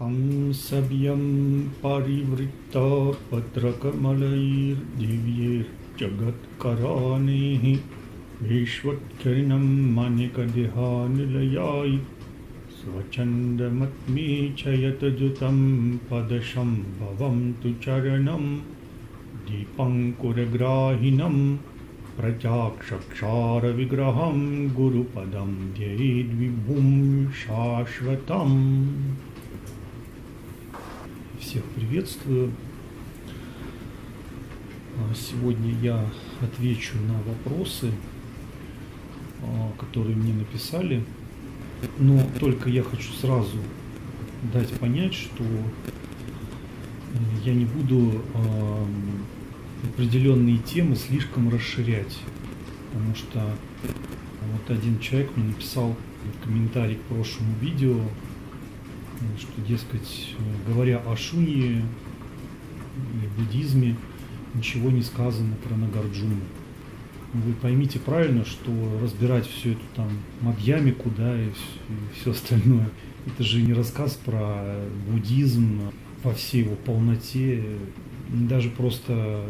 हंसव्यं परिवृत्ता पत्रकमलैर्दिव्यैर्जगत्करानेः विश्वत्किरणं मणिकदिहानिलयाय स्वच्छन्दमत्मी च यतजुतं पदशम्भवं तु चरणं दीपङ्कुरग्राहिणं प्रजाक्षक्षारविग्रहं गुरुपदं ध्येद्विभुं शाश्वतम् Всех приветствую. А, сегодня я отвечу на вопросы, а, которые мне написали. Но только я хочу сразу дать понять, что я не буду а, определенные темы слишком расширять. Потому что вот один человек мне написал комментарий к прошлому видео, что, дескать, говоря о шунье и буддизме, ничего не сказано про Нагарджуну. Вы поймите правильно, что разбирать все это там Мадьямику, да, и все остальное, это же не рассказ про буддизм во всей его полноте, даже просто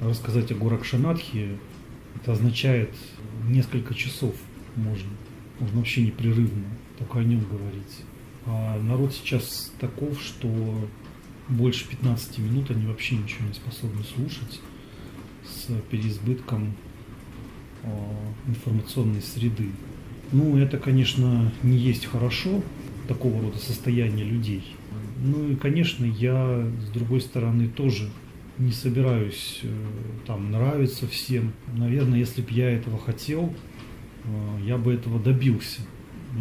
рассказать о Гуракшанатхе, это означает несколько часов можно, можно вообще непрерывно только о нем говорить. А народ сейчас таков, что больше 15 минут они вообще ничего не способны слушать с переизбытком а, информационной среды. Ну, это, конечно, не есть хорошо, такого рода состояние людей. Ну и, конечно, я, с другой стороны, тоже не собираюсь э, там нравиться всем. Наверное, если бы я этого хотел, э, я бы этого добился.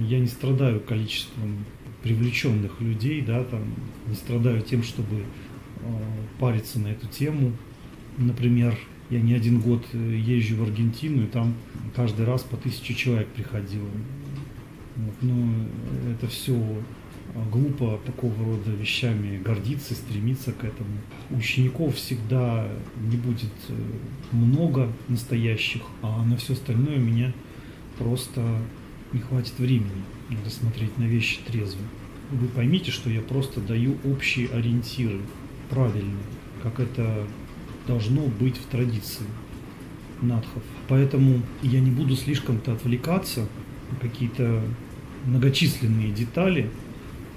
Я не страдаю количеством привлеченных людей, да, там, не страдаю тем, чтобы э, париться на эту тему. Например, я не один год э, езжу в Аргентину, и там каждый раз по тысяче человек приходило. Вот, ну, это все глупо такого рода вещами гордиться, стремиться к этому. Учеников всегда не будет э, много настоящих, а на все остальное у меня просто не хватит времени. Надо смотреть на вещи трезво. Вы поймите, что я просто даю общие ориентиры, правильные, как это должно быть в традиции надхов. Поэтому я не буду слишком-то отвлекаться на какие-то многочисленные детали,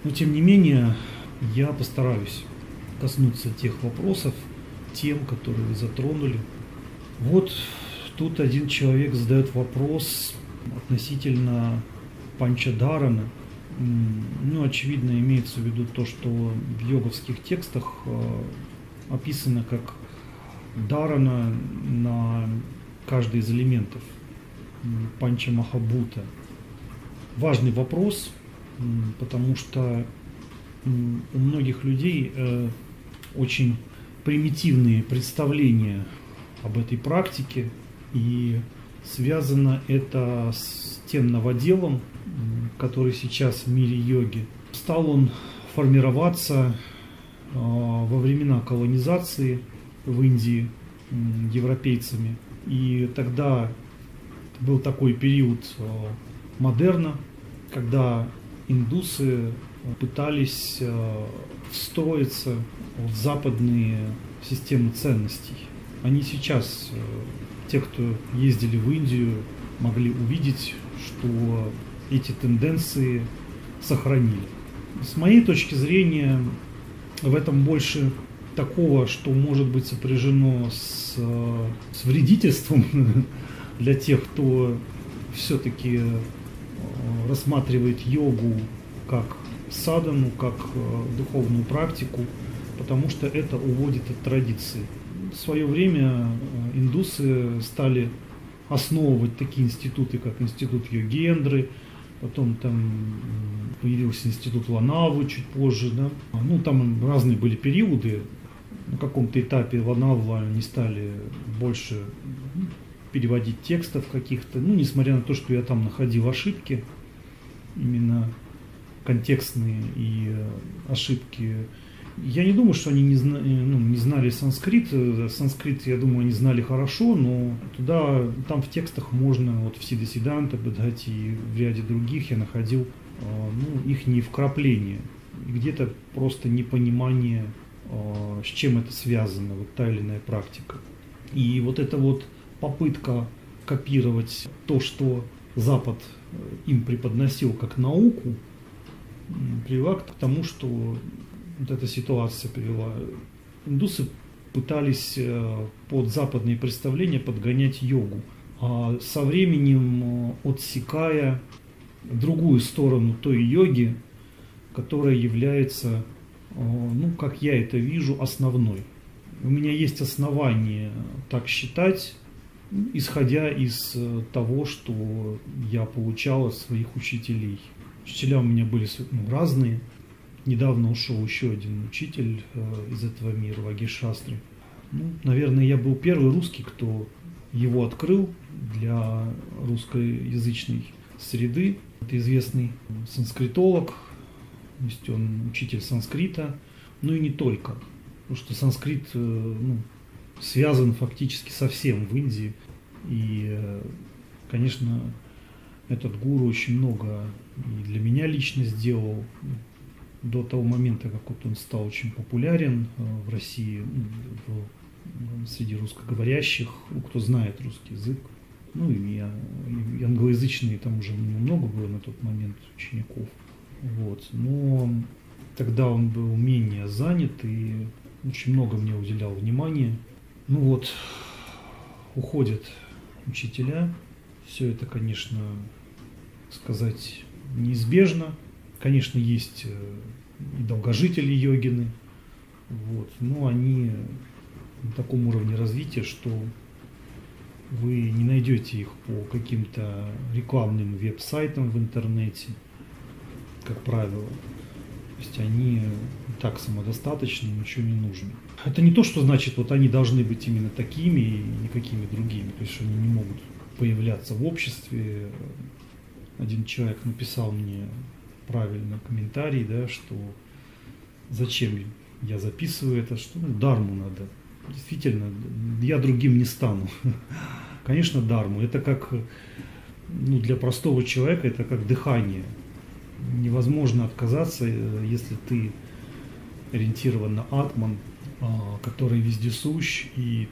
но тем не менее я постараюсь коснуться тех вопросов, тем, которые вы затронули. Вот тут один человек задает вопрос относительно Панчадарана. Ну, очевидно, имеется в виду то, что в йоговских текстах э, описано как дарана на каждый из элементов Панча Махабута. Важный вопрос, потому что у многих людей э, очень примитивные представления об этой практике, и связано это с тем новоделом, который сейчас в мире йоги. Стал он формироваться а, во времена колонизации в Индии европейцами. И тогда был такой период а, модерна, когда индусы пытались а, встроиться в западные системы ценностей. Они сейчас, те, кто ездили в Индию, могли увидеть, что эти тенденции сохранили. С моей точки зрения, в этом больше такого, что может быть сопряжено с, с вредительством для тех, кто все-таки э, рассматривает йогу как садану, как э, духовную практику, потому что это уводит от традиции. В свое время э, индусы стали основывать такие институты, как институт йогендры, потом там появился институт Ланавы чуть позже, да. Ну, там разные были периоды. На каком-то этапе Ланаву они стали больше переводить текстов каких-то. Ну, несмотря на то, что я там находил ошибки, именно контекстные и э, ошибки я не думаю, что они не, зна, ну, не знали санскрит. Санскрит, я думаю, они знали хорошо, но туда, там в текстах можно, вот в Сидасиданта, Бадхати и в ряде других я находил а, ну, их не вкрапления где-то просто непонимание, э, с чем это связано, вот та или иная практика. И вот эта вот попытка копировать то, что Запад э, им преподносил как науку, привела к тому, что вот эта ситуация привела. Индусы пытались э, под западные представления подгонять йогу, а со временем э, отсекая другую сторону той йоги, которая является, ну, как я это вижу, основной. У меня есть основания так считать, исходя из э, того, что я получал от своих учителей. Учителя у меня были ну, разные. Недавно ушел еще один учитель э, из этого мира, Ваги Шастры. Ну, наверное, я был первый русский, кто его открыл для русскоязычной среды. Это известный санскритолог, то есть он учитель санскрита, ну и не только. Потому что санскрит э, ну, связан фактически со всем в Индии. И, э, конечно, этот гуру очень много и для меня лично сделал до того момента, как вот он стал очень популярен э, в России, в, среди русскоговорящих, кто знает русский язык. Ну и, и англоязычные там уже много было на тот момент учеников. Вот. Но тогда он был менее занят и очень много мне уделял внимания. Ну вот, уходят учителя. Все это, конечно, сказать неизбежно. Конечно, есть э, и долгожители йогины, вот, но они на таком уровне развития, что вы не найдете их по каким-то рекламным веб-сайтам в интернете, как правило. То есть они так самодостаточны, ничего не нужно. Это не то, что значит, вот они должны быть именно такими и никакими другими. То есть они не могут появляться в обществе. Один человек написал мне правильно комментарий, да, что зачем я записываю это, что ну, дарму надо. Действительно, я другим не стану. Конечно, дарму. Это как ну, для простого человека это как дыхание. Невозможно отказаться, э, если ты ориентирован на атман, а, который вездесущ, и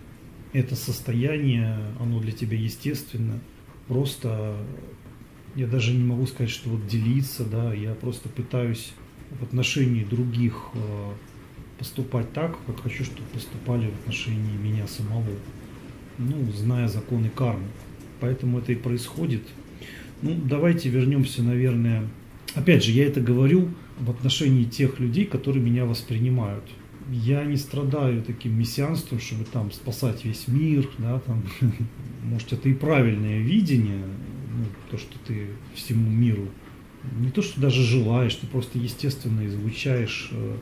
это состояние, оно для тебя естественно. Просто я даже не могу сказать, что вот делиться, да, я просто пытаюсь в отношении других а, поступать так, как хочу, чтобы поступали в отношении меня самого, ну, зная законы кармы. Поэтому это и происходит. Ну, давайте вернемся, наверное, опять же, я это говорю в отношении тех людей, которые меня воспринимают. Я не страдаю таким мессианством, чтобы там спасать весь мир, да, там, может, это и правильное видение, ну, то, что ты всему миру не то, что даже желаешь, ты просто естественно излучаешь э,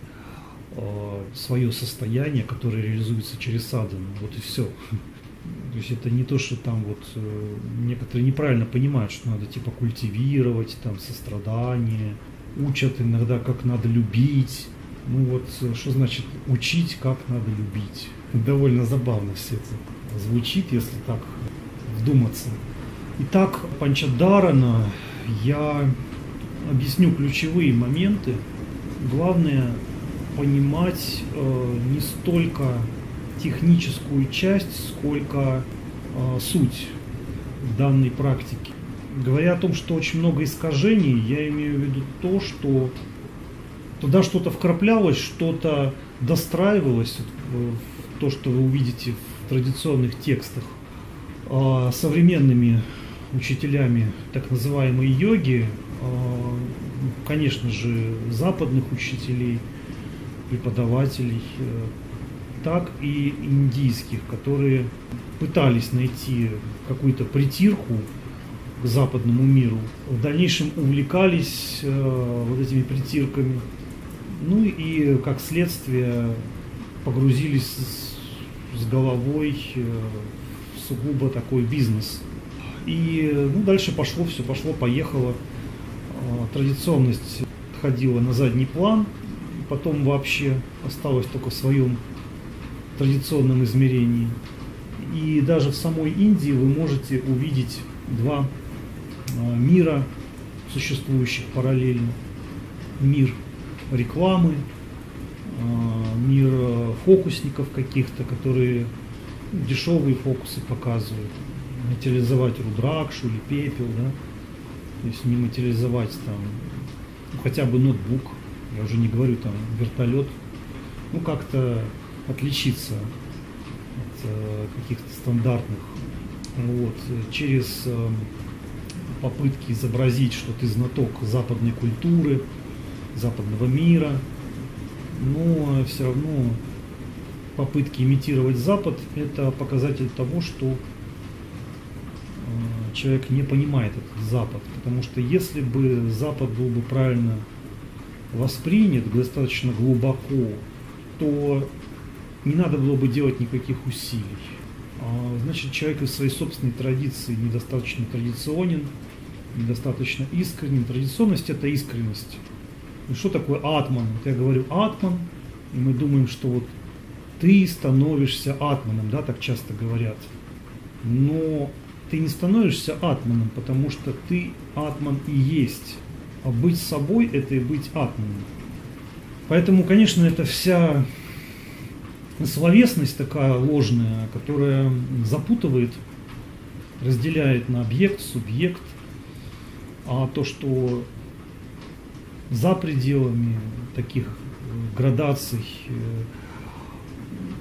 э, свое состояние, которое реализуется через садану. Вот и все. То есть это не то, что там вот э, некоторые неправильно понимают, что надо типа культивировать там сострадание, учат иногда, как надо любить. Ну вот, что значит учить, как надо любить? Довольно забавно все это звучит, если так вдуматься. Итак, Панчадарана я объясню ключевые моменты. Главное понимать э, не столько техническую часть, сколько э, суть данной практики. Говоря о том, что очень много искажений, я имею в виду то, что туда что-то вкраплялось, что-то достраивалось, в то, что вы увидите в традиционных текстах, а современными учителями так называемой йоги, а, конечно же, западных учителей, преподавателей, э, так и индийских, которые пытались найти какую-то притирку к западному миру, в дальнейшем увлекались э, вот этими притирками, ну и как следствие погрузились с, головой э, в сугубо такой бизнес. И ну, дальше пошло все, пошло, поехало. Э, традиционность отходила на задний план, потом вообще осталось только в своем традиционном измерении. И даже в самой Индии вы можете увидеть два а, мира, существующих параллельно. Мир рекламы, а, мир фокусников каких-то, которые дешевые фокусы показывают. Материализовать рудракшу или пепел, да. То есть не материализовать там хотя бы ноутбук, я уже не говорю там вертолет, ну как-то отличиться от э, каких-то стандартных. Вот, через э, попытки изобразить, что ты знаток западной культуры, западного мира, но все равно попытки имитировать Запад – это показатель того, что человек не понимает этот Запад. Потому что если бы Запад был бы правильно воспринят достаточно глубоко, то не надо было бы делать никаких усилий. А, значит, человек из своей собственной традиции недостаточно традиционен, недостаточно искренен. Традиционность – это искренность. И что такое атман? Вот я говорю атман, и мы думаем, что вот ты становишься атманом, да, так часто говорят. Но ты не становишься атманом, потому что ты атман и есть. А быть собой – это и быть атманом. Поэтому, конечно, это вся словесность такая ложная, которая запутывает, разделяет на объект, субъект, а то, что за пределами таких градаций, э,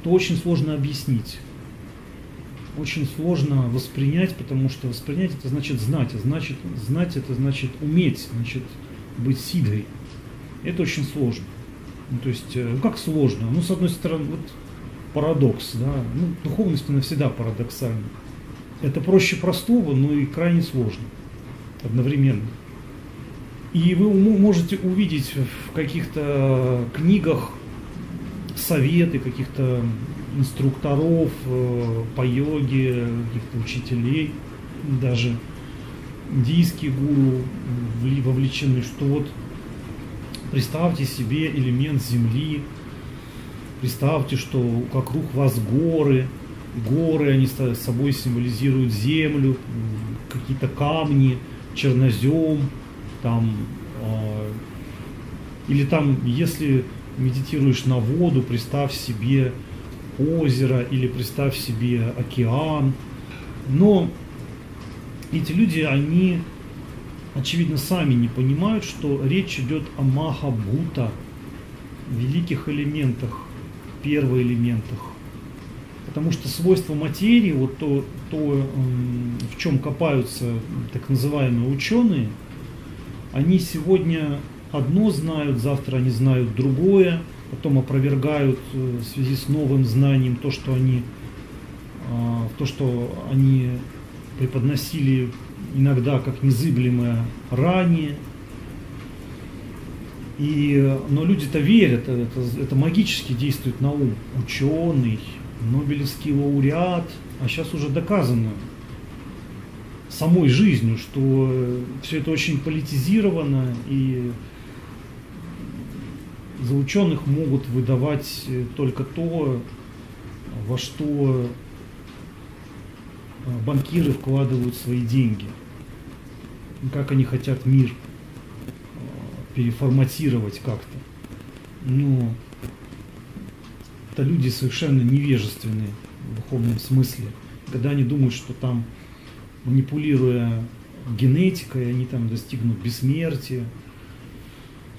то очень сложно объяснить. Очень сложно воспринять, потому что воспринять это значит знать, а значит знать это значит уметь, значит быть сидой. Это очень сложно. Ну, то есть, э, как сложно? Ну, с одной стороны, вот парадокс, да, ну, духовность она всегда парадоксальна. Это проще простого, но и крайне сложно одновременно. И вы можете увидеть в каких-то книгах советы каких-то инструкторов э, по йоге, каких-то учителей, даже индийские гуру вовлечены, что вот представьте себе элемент земли, представьте, что вокруг вас горы, горы, они собой символизируют землю, какие-то камни, чернозем, там, э, или там, если медитируешь на воду, представь себе озеро или представь себе океан. Но эти люди, они, очевидно, сами не понимают, что речь идет о махабута, великих элементах, первоэлементах. Потому что свойства материи, вот то, то, в чем копаются так называемые ученые, они сегодня одно знают, завтра они знают другое, потом опровергают э, в связи с новым знанием то, что они, а, то, что они преподносили иногда как незыблемое ранее. И, но люди-то верят, это, это магически действует на ум. Ученый, Нобелевский лауреат, а сейчас уже доказано самой жизнью, что все это очень политизировано и за ученых могут выдавать э, только то, во что э, банкиры вкладывают свои деньги, как они хотят мир э, переформатировать как-то. Но это люди совершенно невежественные в духовном смысле, когда они думают, что там, манипулируя генетикой, они там достигнут бессмертия,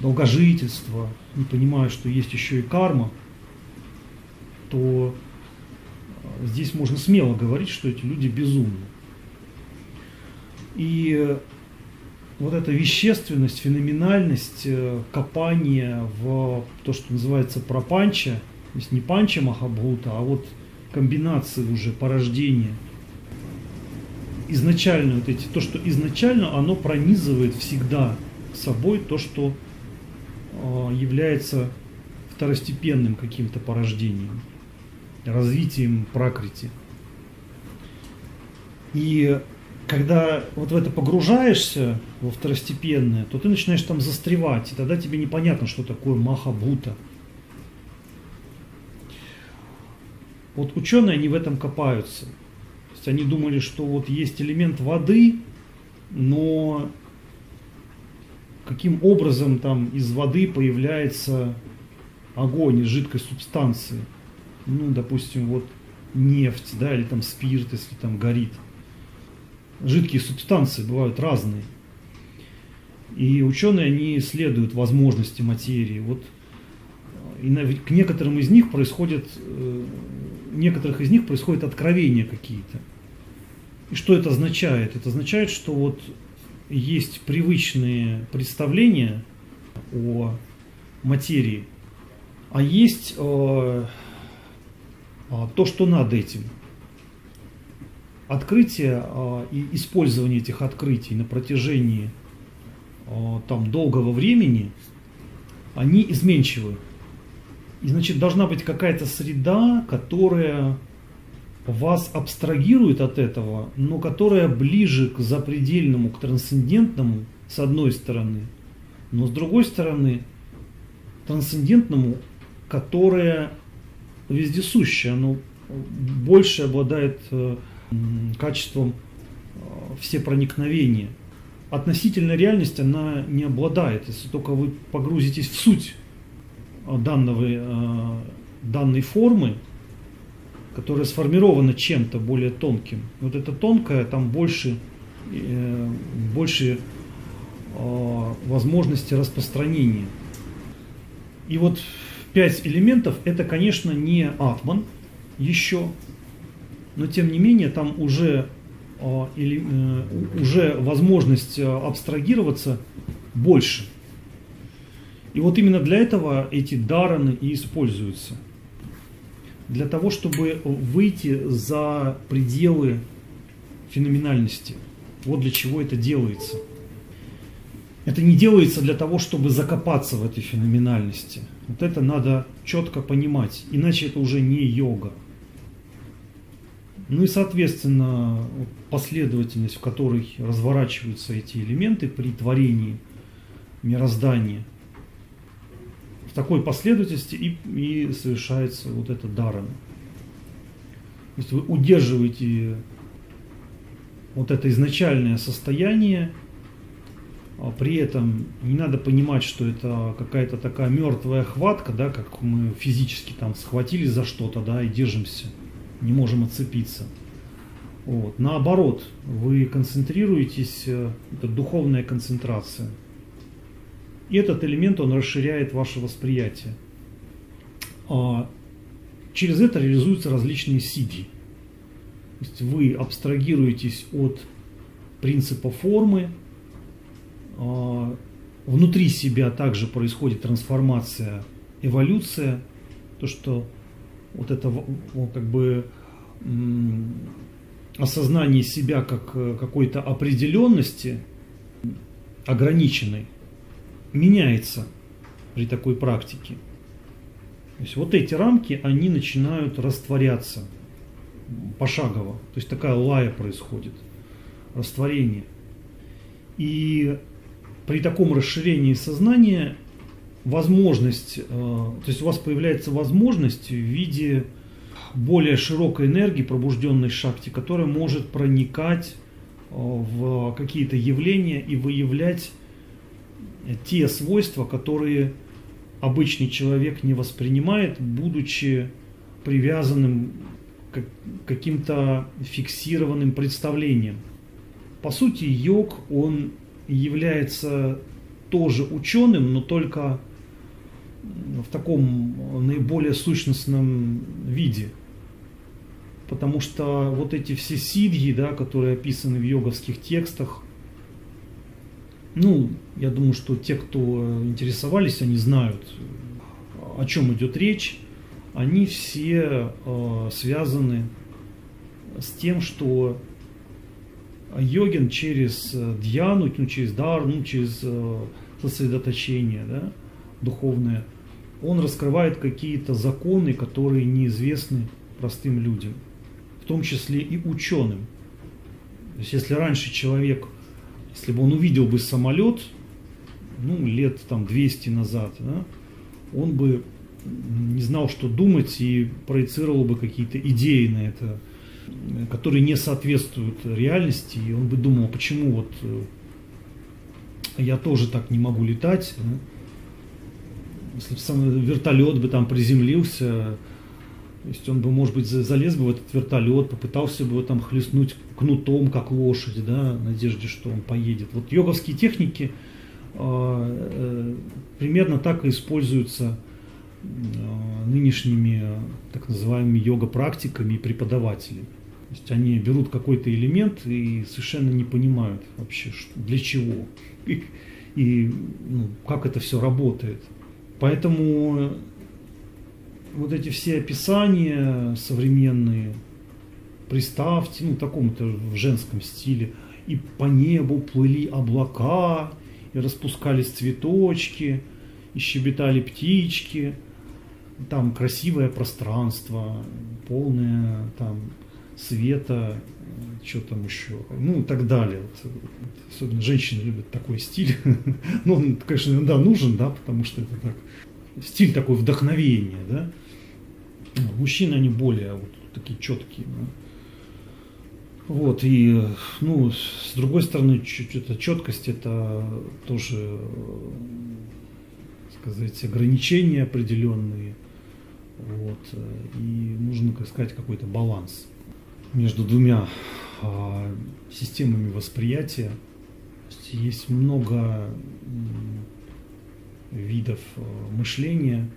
долгожительства, не понимая, что есть еще и карма, то э, здесь можно смело говорить, что эти люди безумны. И вот эта вещественность, феноменальность э, копания в то, что называется пропанча, то есть не панча Махабхута, а вот комбинации уже порождения. Изначально вот эти, то, что изначально оно пронизывает всегда собой то, что Э, является второстепенным каким-то порождением, развитием пракрити. И когда вот в это погружаешься, во второстепенное, то ты начинаешь там застревать, и тогда тебе непонятно, что такое махабута. Вот ученые, они в этом копаются. То есть они думали, что вот есть элемент воды, но каким образом там из воды появляется огонь из жидкой субстанции. Ну, допустим, вот нефть, да, или там спирт, если там горит. Жидкие субстанции бывают разные. И ученые, они исследуют возможности материи. Вот и на, к некоторым из них происходит, э, некоторых из них происходят откровения какие-то. И что это означает? Это означает, что вот есть привычные представления о материи, а есть э, а, то, что над этим. Открытие э, и использование этих открытий на протяжении э, там, долгого времени, они изменчивы. И значит, должна быть какая-то среда, которая вас абстрагирует от этого, но которая ближе к запредельному, к трансцендентному, с одной стороны, но с другой стороны, трансцендентному, которое вездесущее, оно больше обладает э, качеством э, всепроникновения. Относительная реальность она не обладает, если только вы погрузитесь в суть данного, э, данной формы, которая сформирована чем-то более тонким. Вот это тонкое, там больше, э, больше э, возможности распространения. И вот пять элементов это, конечно, не атман еще, но тем не менее там уже, или, уже возможность абстрагироваться больше. И вот именно для этого эти дараны и используются. Для того, чтобы выйти за пределы феноменальности. Вот для чего это делается. Это не делается для того, чтобы закопаться в этой феноменальности. Вот это надо четко понимать, иначе это уже не йога. Ну и, соответственно, последовательность, в которой разворачиваются эти элементы при творении мироздания – такой последовательности и, и совершается вот это даром. То есть вы удерживаете вот это изначальное состояние, а при этом не надо понимать, что это какая-то такая мертвая хватка, да, как мы физически там схватили за что-то, да, и держимся, не можем отцепиться. Вот. Наоборот, вы концентрируетесь, э, это духовная концентрация – и этот элемент, он расширяет ваше восприятие. А через это реализуются различные сидьи. То есть вы абстрагируетесь от принципа формы, а внутри себя также происходит трансформация, эволюция, то, что вот это как бы осознание себя как э, какой-то определенности ограниченной, меняется при такой практике. То есть вот эти рамки, они начинают растворяться пошагово. То есть такая лая происходит, растворение. И при таком расширении сознания возможность, э, то есть у вас появляется возможность в виде более широкой энергии, пробужденной шахте, которая может проникать э, в какие-то явления и выявлять те свойства, которые обычный человек не воспринимает, будучи привязанным к каким-то фиксированным представлениям. По сути, йог, он является тоже ученым, но только в таком наиболее сущностном виде. Потому что вот эти все сидьи, да, которые описаны в йоговских текстах, ну, я думаю, что те, кто интересовались, они знают, о чем идет речь. Они все э, связаны с тем, что йогин через э, дьяну, ну, через дар, ну, через э, сосредоточение да, духовное, он раскрывает какие-то законы, которые неизвестны простым людям, в том числе и ученым. То есть если раньше человек – если бы он увидел бы самолет, ну, лет там 200 назад, да, он бы не знал, что думать и проецировал бы какие-то идеи на это, которые не соответствуют реальности, и он бы думал, почему вот э, я тоже так не могу летать. Если бы сам вертолет бы там приземлился, то есть он бы, может быть, залез бы в этот вертолет, попытался бы его там хлестнуть кнутом, как лошадь, да, в надежде, что он поедет. Вот йоговские техники э, э, примерно так и используются э, нынешними так называемыми йога-практиками и преподавателями. То есть они берут какой-то элемент и совершенно не понимают вообще, что, для чего и, и ну, как это все работает. Поэтому вот эти все описания современные, представьте, ну, таком-то в женском стиле, и по небу плыли облака, и распускались цветочки, и щебетали птички, там красивое пространство, полное там света, что там еще, ну и так далее. Вот, особенно женщины любят такой стиль. ну, он, конечно, иногда нужен, да, потому что это так, стиль такой вдохновения, да. Мужчины, они более вот такие четкие. Да? Вот, и, ну, с другой стороны, эта четкость, это тоже, сказать, ограничения определенные. Вот, и нужно, так сказать, какой-то баланс между двумя а, системами восприятия. Есть много видов а, мышления,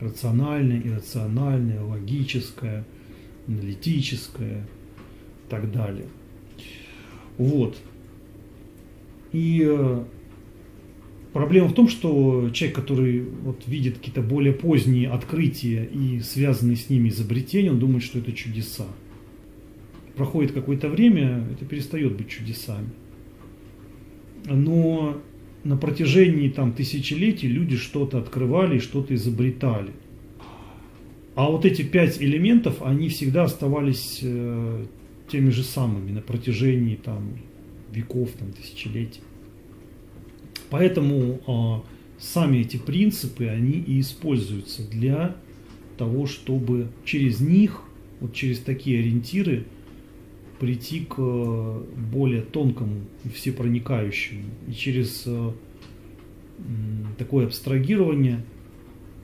рациональное, иррациональное, логическое, аналитическое так далее. Вот. И э, проблема в том, что человек, который вот видит какие-то более поздние открытия и связанные с ними изобретения, он думает, что это чудеса проходит какое-то время, это перестает быть чудесами. Но на протяжении там, тысячелетий люди что-то открывали что-то изобретали. А вот эти пять элементов, они всегда оставались э, теми же самыми на протяжении там, веков, там, тысячелетий. Поэтому э, сами эти принципы, они и используются для того, чтобы через них, вот через такие ориентиры, прийти к э, более тонкому и всепроникающему. И через э, такое абстрагирование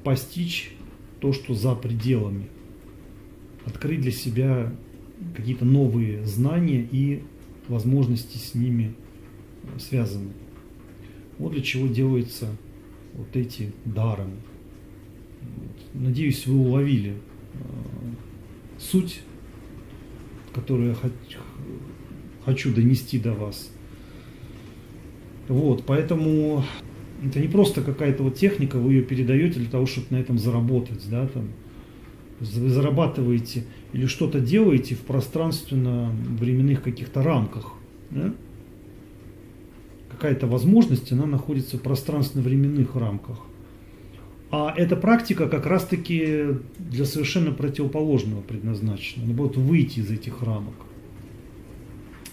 постичь то, что за пределами. Открыть для себя какие-то новые знания и возможности с ними э, связаны. Вот для чего делаются вот эти даром. Надеюсь, вы уловили суть которую я хочу донести до вас. Вот, поэтому это не просто какая-то вот техника, вы ее передаете для того, чтобы на этом заработать, да, там, вы зарабатываете или что-то делаете в пространственно-временных каких-то рамках, да? какая-то возможность, она находится в пространственно-временных рамках. А эта практика как раз-таки для совершенно противоположного предназначена. Она будет выйти из этих рамок.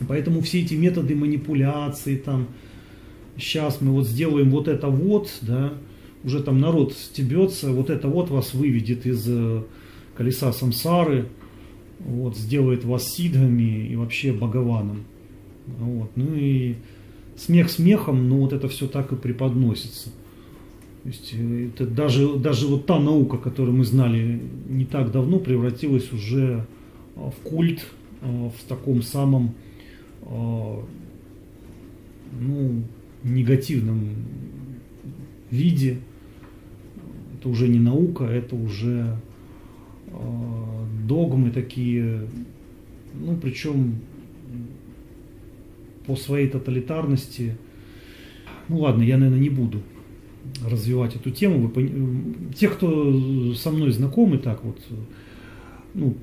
Поэтому все эти методы манипуляции, там, сейчас мы вот сделаем вот это вот, да, уже там народ стебется, вот это вот вас выведет из э, колеса самсары, вот, сделает вас сидгами и вообще богованом. Вот. Ну и смех смехом, но вот это все так и преподносится. То есть э, это даже, даже вот та наука, которую мы знали не так давно, превратилась уже а, в культ, а, в таком самом ну, негативном виде. Это уже не наука, это уже догмы такие, ну причем по своей тоталитарности. Ну ладно, я, наверное, не буду развивать эту тему. Вы, те, кто со мной знакомы, так вот, ну,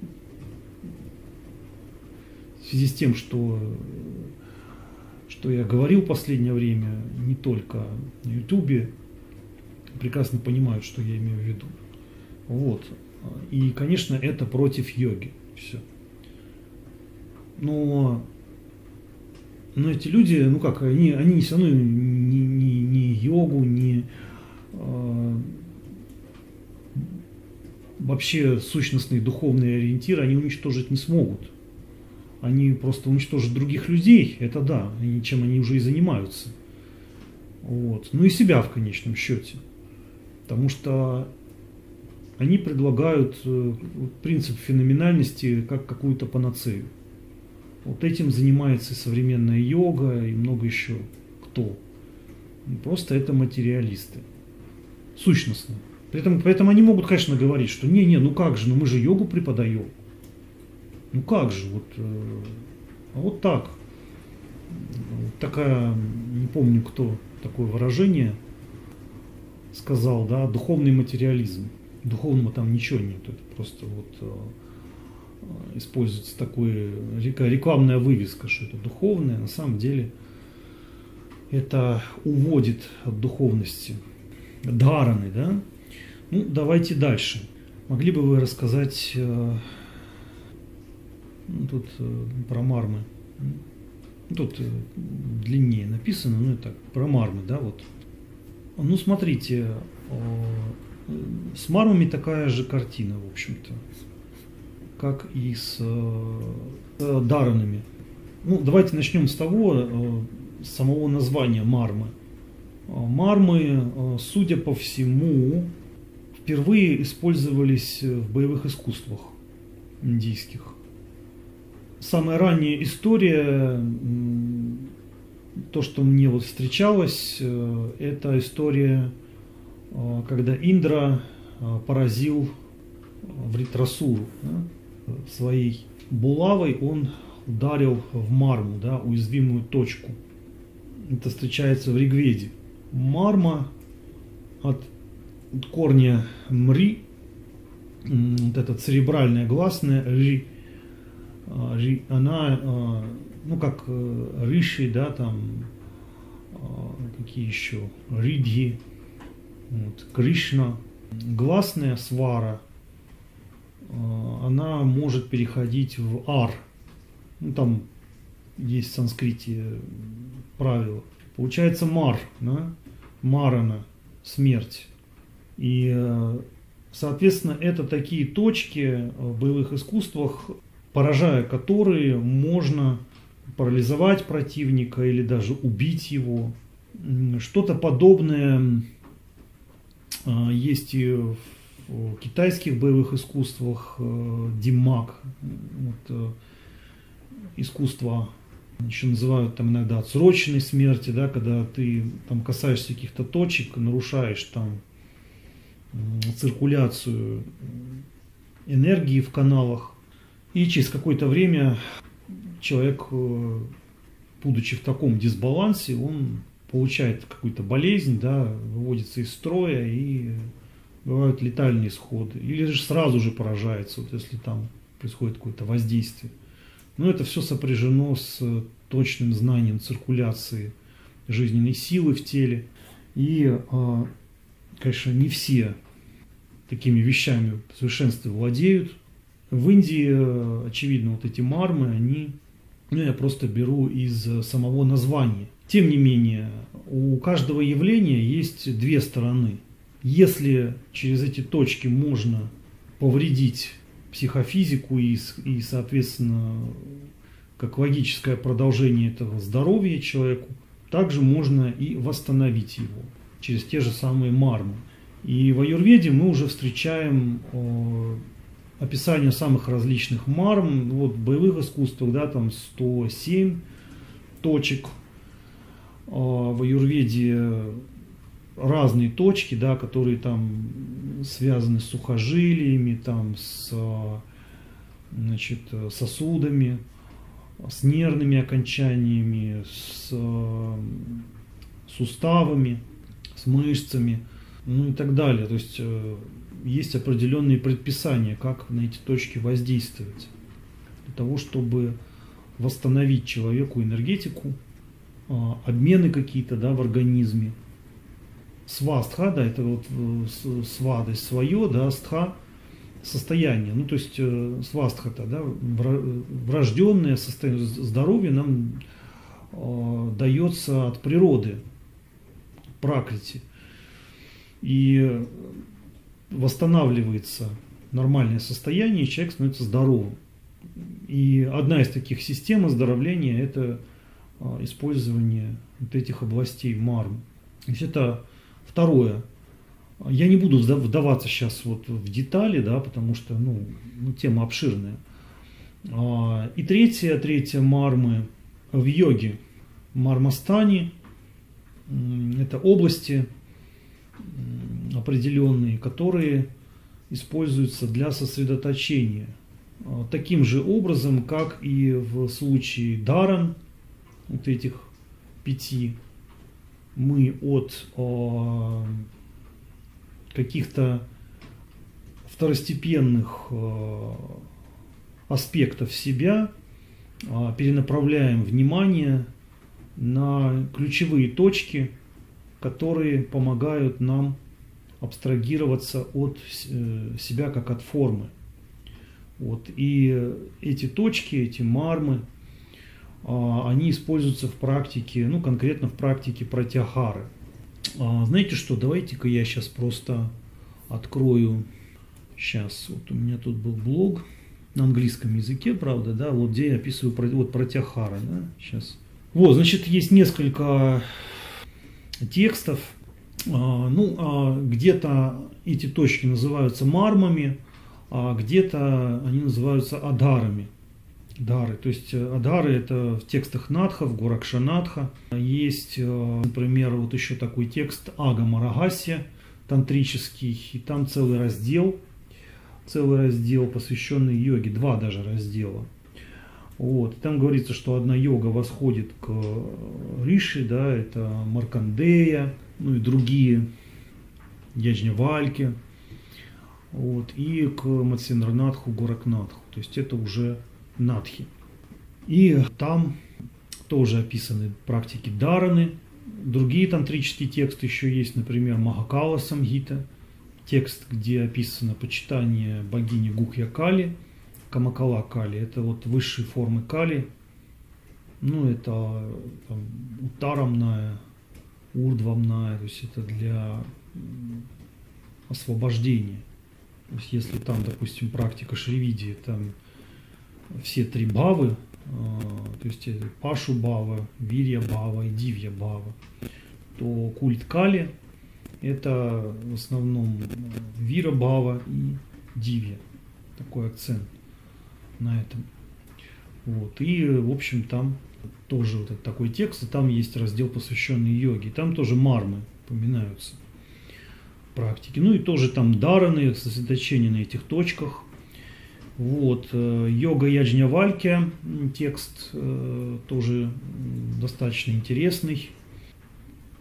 в связи с тем, что, что я говорил в последнее время, не только на Ютубе, прекрасно понимают, что я имею в виду. Вот. И, конечно, это против йоги. Все. Но, но эти люди, ну как, они, они все равно не, не, не йогу, не э, вообще сущностные духовные ориентиры они уничтожить не смогут. Они просто уничтожат других людей, это да, чем они уже и занимаются. Вот. Ну и себя в конечном счете. Потому что они предлагают э, принцип феноменальности как какую-то панацею. Вот этим занимается современная йога и много еще кто. Просто это материалисты. Сущностно. При этом, поэтому они могут, конечно, говорить, что не-не, ну как же, ну мы же йогу преподаем. Ну как же, вот, э, а вот так. Вот такая, не помню кто, такое выражение сказал, да, духовный материализм. Духовного там ничего нет, это просто вот э, используется такой рекламная вывеска, что это духовное, на самом деле это уводит от духовности. Дараны, да? Ну, давайте дальше. Могли бы вы рассказать э, ну, тут э, про мармы? Ну, тут э, длиннее написано, ну и так, про мармы, да, вот. Ну, смотрите, э, с мармами такая же картина, в общем-то, как и с э, даранами. Ну, давайте начнем с того, э, с самого названия мармы. Мармы, судя по всему, впервые использовались в боевых искусствах индийских. Самая ранняя история, то, что мне вот встречалось, э, это история, э, когда Индра э, поразил в Ритрасуру да, своей булавой, он ударил в марму, да, уязвимую точку. Это встречается в Ригведе. Марма от корня мри, вот это церебральное гласное ри, а, она, ну как э, риши, да, там, какие еще, ридхи, вот, Кришна, гласная свара, она может переходить в ар. Ну, там есть в санскрите правило. Получается мар, да? марана, смерть. И, э, соответственно, это такие точки в боевых искусствах, поражая которые можно парализовать противника или даже убить его. Что-то подобное э, есть и в китайских боевых искусствах э, димак, вот, искусство еще называют там иногда отсроченной смерти, да, когда ты там касаешься каких-то точек, нарушаешь там циркуляцию энергии в каналах. И через какое-то время человек, э, будучи в таком дисбалансе, он получает какую-то болезнь, да, выводится из строя и бывают летальные исходы. Или же сразу же поражается, вот если там происходит какое-то воздействие. Но это все сопряжено с точным знанием циркуляции жизненной силы в теле. И, а, конечно, не все такими вещами в совершенстве владеют. В Индии, очевидно, вот эти мармы, они, ну, я просто беру из самого названия. Тем не менее, у каждого явления есть две стороны. Если через эти точки можно повредить психофизику и, и соответственно, как логическое продолжение этого здоровья человеку, также можно и восстановить его через те же самые мармы. И в аюрведе мы уже встречаем э, описание самых различных марм. Вот в боевых искусствах, да, там 107 точек. Э, в аюрведе разные точки, да, которые там связаны с сухожилиями, там с значит, сосудами, с нервными окончаниями, с суставами, с мышцами – ну и так далее. То есть э, есть определенные предписания, как на эти точки воздействовать. Для того, чтобы восстановить человеку энергетику, обмены какие-то да, в организме. Свастха, да, это вот э, свада свое, да, стха состояние. Ну, то есть э, свастха-то, да, врожденное состояние здоровья нам дается от природы, пракрити и восстанавливается нормальное состояние, и человек становится здоровым. И одна из таких систем оздоровления – это а, использование вот этих областей марм. То есть это второе. Я не буду вдаваться сейчас вот в детали, да, потому что ну, ну, тема обширная. А, и третье, третье мармы в йоге. Мармастани – это области определенные, которые используются для сосредоточения. А, таким же образом, как и в случае даран, вот этих пяти, мы от э, каких-то второстепенных э, аспектов себя э, перенаправляем внимание на ключевые точки, которые помогают нам абстрагироваться от э, себя как от формы. Вот. И эти точки, эти мармы, они используются в практике, ну конкретно в практике протяхары. А, знаете что, давайте-ка я сейчас просто открою, сейчас, вот у меня тут был блог на английском языке, правда, да, вот где я описываю вот протяхары, да, сейчас. Вот, значит, есть несколько текстов, а, ну, где-то эти точки называются мармами, а где-то они называются адарами. Дары. То есть э, адары это в текстах Надхов, Гуракшанатха. Есть, э, например, вот еще такой текст Ага Марагасия, тантрический, и там целый раздел, целый раздел, посвященный йоге, два даже раздела. Вот. Там говорится, что одна йога восходит к Риши, да, это Маркандея, ну и другие Яджневальки, вот, и к Матсинранатху, Гуракнатху. То есть это уже Надхи. И там тоже описаны практики Дараны. Другие тантрические тексты еще есть, например, Махакала Самгита, текст, где описано почитание богини Гухья Кали, Камакала Кали. Это вот высшие формы Кали. Ну, это там, утарамная, урдвамная, то есть это для освобождения. То есть если там, допустим, практика Шривидии, там все три бавы, а, то есть Пашу Бава, Вирья Бава и Дивья Бава, то культ Кали – это в основном Вира Бава и Дивья. Такой акцент на этом. Вот. И, в общем, там тоже вот такой текст, и там есть раздел, посвященный йоге. Там тоже мармы упоминаются практики. Ну и тоже там дараны, сосредоточение на этих точках – вот, э, йога Яджнявальки, текст э, тоже достаточно интересный.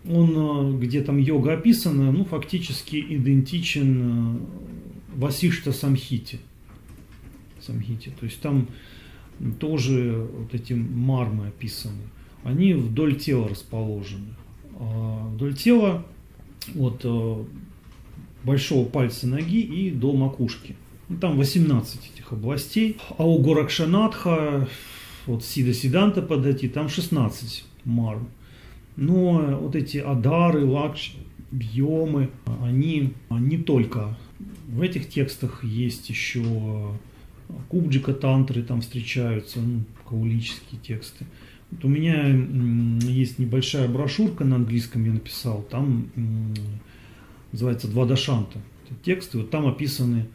Он, э, где там йога описана, ну, фактически идентичен Васишта Самхите. Самхите. То есть там тоже вот эти мармы описаны. Они вдоль тела расположены. А вдоль тела от большого пальца ноги и до макушки. Ну, там 18 этих областей. А у Горакшанатха, вот Сида Сиданта подойти, там 16 мар. Но вот эти адары, лакш, бьемы, они не только в этих текстах есть еще кубджика тантры там встречаются, ну, каулические тексты. Вот у меня есть небольшая брошюрка на английском, я написал, там называется «Два дашанта». Тексты, вот там описаны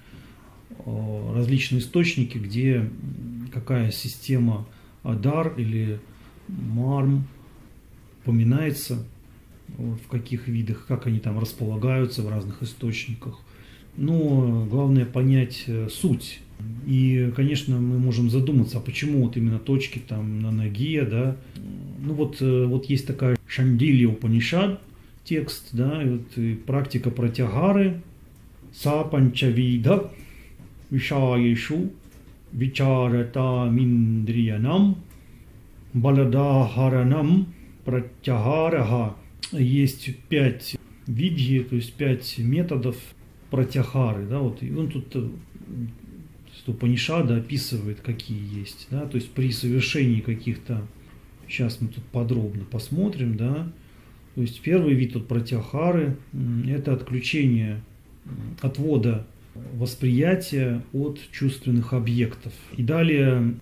различные источники, где какая система Адар или Марм упоминается, в каких видах, как они там располагаются в разных источниках. Но главное понять э, суть. И, конечно, мы можем задуматься, а почему вот именно точки там на ноге, да. Ну вот, э, вот есть такая Шандилья Упанишад, текст, да, и вот и практика протягары, Сапанчавида, Vishayeшу Вичаратаминдриянам Баладахаранам Пратяхараха. Есть пять видьи, то есть пять методов протяхары. Да, вот. И он тут э, Панишада описывает, какие есть. Да, то есть при совершении каких-то... Сейчас мы тут подробно посмотрим. Да, то есть первый вид тут протяхары – это отключение отвода восприятие от чувственных объектов. И далее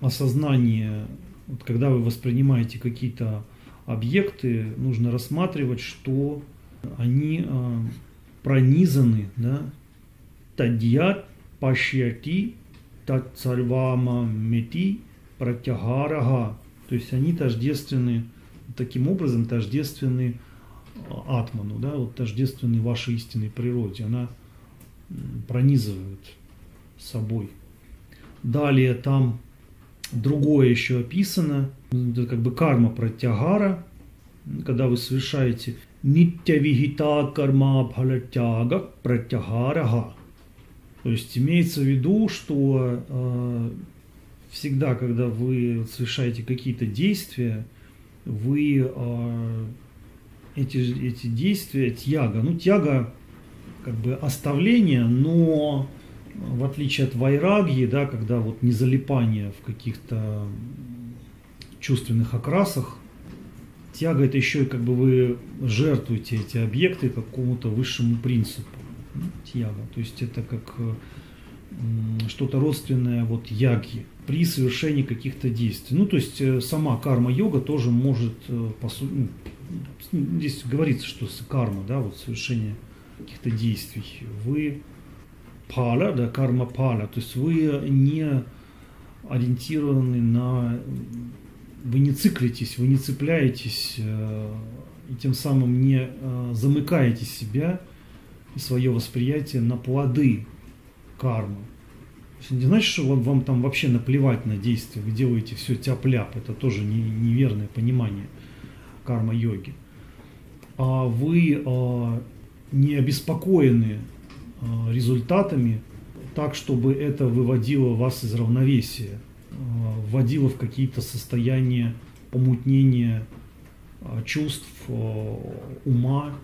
осознание, вот когда вы воспринимаете какие-то объекты нужно рассматривать, что они э, пронизаны, да, тадьят пашьяти тацарвама мети пратягарага. То есть они тождественны, таким образом тождественны а, атману, да, вот тождественны вашей истинной природе. Она пронизывает собой. Далее там другое еще описано, это как бы карма пратягара, когда вы совершаете нитя вихита карма бхалатяга пратягарага. То есть имеется в виду, что э, всегда, когда вы совершаете какие-то действия, вы э, эти, эти действия, тяга, ну тяга как бы оставление, но в отличие от вайраги, да, когда вот не залипание в каких-то чувственных окрасах, тяга это еще и как бы вы жертвуете эти объекты какому-то высшему принципу. Ну, тяга. То есть это как что-то родственное вот яги при совершении каких-то действий. Ну, то есть э, сама карма-йога тоже может, э, по сути, ну, здесь говорится, что карма, да, вот совершение каких-то действий. Вы пала, да, карма пала, то есть вы не ориентированы на, вы не циклитесь, вы не цепляетесь э, и тем самым не замыкаете себя и свое восприятие на плоды кармы. Не значит, что вам, вам там вообще наплевать на действия, вы делаете все тяп-ляп. Это тоже не, неверное понимание карма-йоги. А вы а, не обеспокоены а, результатами так, чтобы это выводило вас из равновесия, а, вводило в какие-то состояния помутнения а, чувств, ума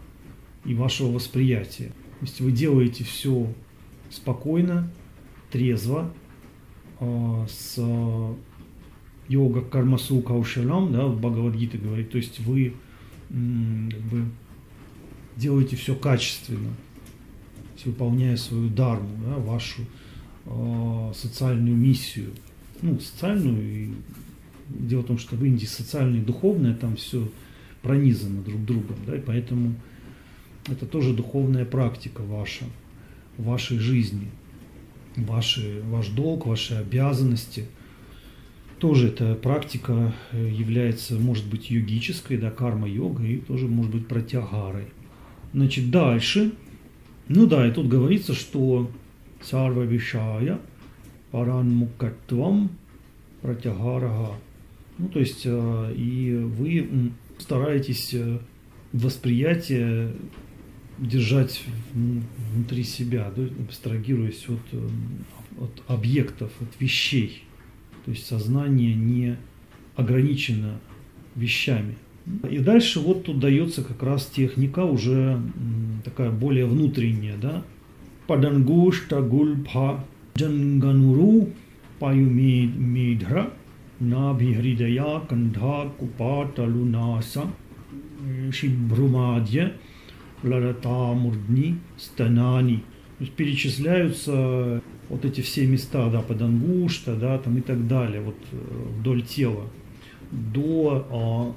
и вашего восприятия. То есть вы делаете все спокойно, трезво, с йога кармасу каушалам, да, в Бхагавадгите говорит, то есть вы как бы, делаете все качественно, выполняя свою дарму, да, вашу э, социальную миссию. Ну, социальную, и дело в том, что в Индии социальное и духовное там все пронизано друг другом, да, и поэтому это тоже духовная практика ваша вашей жизни, ваши, ваш долг, ваши обязанности. Тоже эта практика э, является, может быть, йогической, да, карма-йога, и тоже может быть протягарой. Значит, дальше, ну да, и тут говорится, что сарва вишая паран мукатвам протягарага. Ну, то есть, э, и вы стараетесь э, восприятие держать внутри себя, да, абстрагируясь от, э, от объектов, от вещей. То есть сознание не ограничено вещами. И дальше вот тут дается как раз техника уже такая более внутренняя, да. Падангушта гульпа джангануру паюмидра набхиридая кандха купаталунаса шибрумадья ларата, мурдни, станани. То есть перечисляются вот эти все места, да, под ангушта, да, там и так далее, вот э, вдоль тела, до а,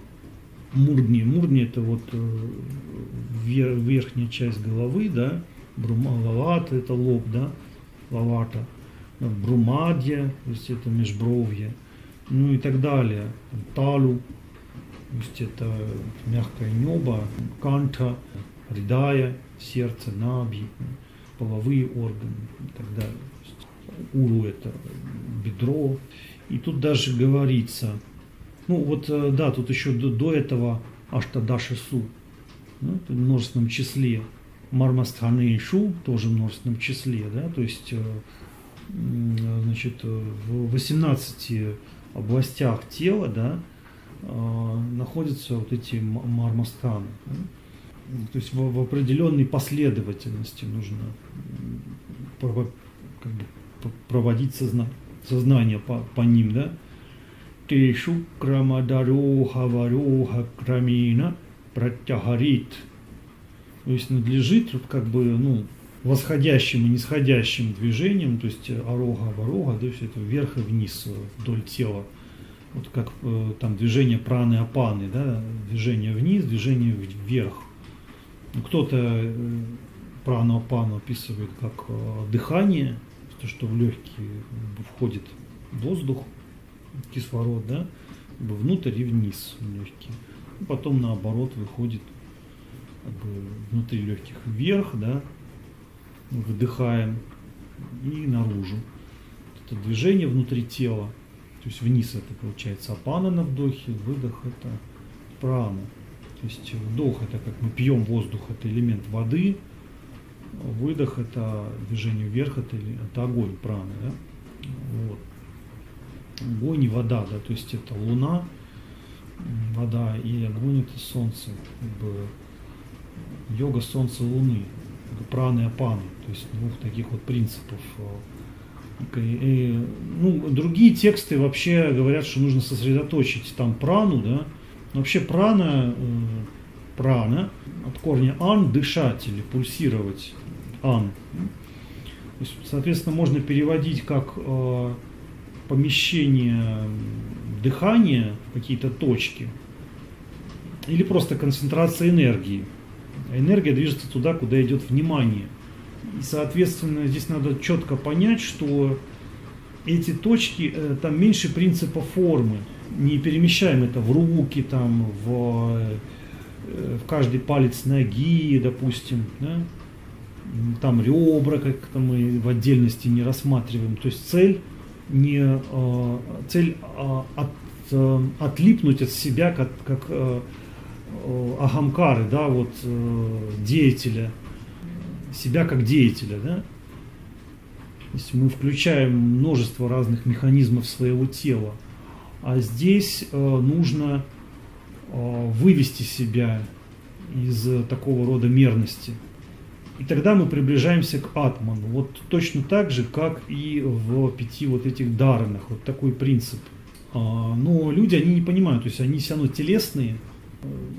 мурдни. Мурдни это вот э, вер, верхняя часть головы, да, брума, лавата это лоб, да, лавата, брумадья, то есть это межбровье, ну и так далее, талу, то есть это мягкое небо, канта, ридая, сердце, наби, половые органы и так далее. Уру это бедро. И тут даже говорится, ну вот э, да, тут еще до, до этого Аштадаша Су, ну, в множественном числе. Мармастханы и Шу тоже в множественном числе, да, то есть э, значит, в 18 областях тела, да, э, находятся вот эти мармастханы. Да? то есть в, в определенной последовательности нужно как бы, проводить созна, сознание по, по ним, да. Тешу крамадароха крамина протягарит. То есть надлежит вот как бы, ну, восходящим и нисходящим движением, то есть арога, варога, то есть это вверх и вниз вдоль тела вот как э, там движение праны апаны, да, движение вниз, движение вверх. Ну, кто-то э, прану апану описывает как э, дыхание, то, что в легкие входит воздух, кислород, да, внутрь и вниз легкие. И потом наоборот выходит как бы, внутри легких вверх, да, выдыхаем и наружу. Это движение внутри тела, то есть вниз это получается апана на вдохе, выдох это прана. То есть вдох это как мы пьем воздух, это элемент воды, выдох это движение вверх, это, это огонь праны. Да? Вот. Огонь и вода, да, то есть это луна, вода и огонь это солнце. Как бы йога солнца луны, праны и апаны, то есть двух таких вот принципов. И, ну, другие тексты вообще говорят, что нужно сосредоточить там прану, да, вообще прана, э, прана от корня ан дышать или пульсировать ан. То есть, соответственно, можно переводить как э, помещение дыхания какие-то точки или просто концентрация энергии. Энергия движется туда, куда идет внимание. И, соответственно, здесь надо четко понять, что эти точки, э, там меньше принципа формы. Не перемещаем это в руки, там, в, э, в каждый палец ноги, допустим, да? там ребра как-то мы в отдельности не рассматриваем. То есть цель не э, цель от, отлипнуть от себя как, как Агамкары, да, вот деятеля, себя как деятеля, да. То есть мы включаем множество разных механизмов своего тела, а здесь э, нужно э, вывести себя из такого рода мерности. И тогда мы приближаемся к атману. Вот точно так же, как и в пяти вот этих даранах. Вот такой принцип. А, но люди, они не понимают, то есть они все равно телесные.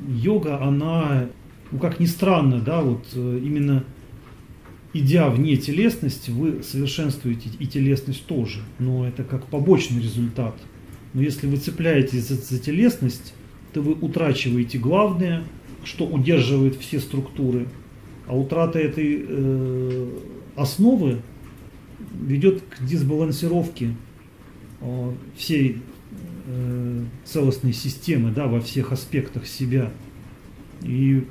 Йога, она, ну как ни странно, да, вот э, именно идя вне телесности, вы совершенствуете и телесность тоже, но это как побочный результат. Но если вы цепляетесь за, за телесность, то вы утрачиваете главное, что удерживает все структуры, а утрата этой э, основы ведет к дисбалансировке э, всей э, целостной системы да, во всех аспектах себя. И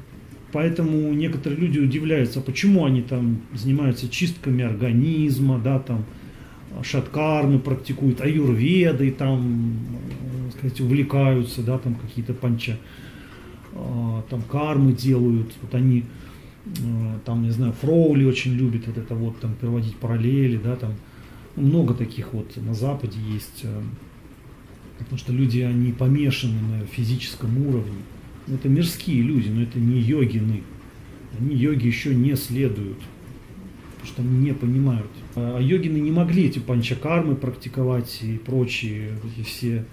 Поэтому некоторые люди удивляются, почему они там занимаются чистками организма, да, там шаткармы практикуют, аюрведой там, э, сказать, увлекаются, да, там какие-то панча, э, там кармы делают, вот они, там, не знаю, Фроули очень любит вот это вот, там, проводить параллели, да, там, много таких вот на Западе есть, потому что люди, они помешаны на физическом уровне, это мирские люди, но это не йогины. Они йоги еще не следуют, потому что они не понимают. А йогины не могли эти панчакармы практиковать и прочие эти все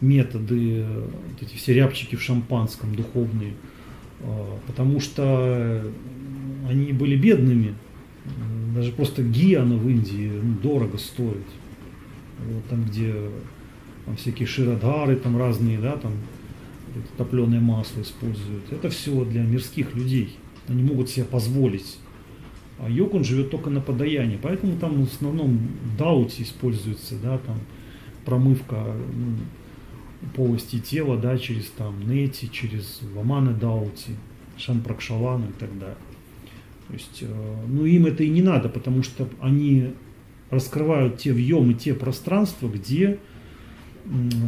методы, вот эти все рябчики в шампанском духовные, а, потому что они были бедными. Даже просто гиана в Индии ну, дорого стоит. Вот там, где там всякие ширадары, там разные, да, там топленое масло используют. Это все для мирских людей. Они могут себе позволить. А йог, он живет только на подаянии. Поэтому там в основном даути используется, да, там промывка ну, полости тела, да, через там нети, через ваманы даути, шампракшалану и так далее. То есть, э, ну им это и не надо, потому что они раскрывают те въемы, те пространства, где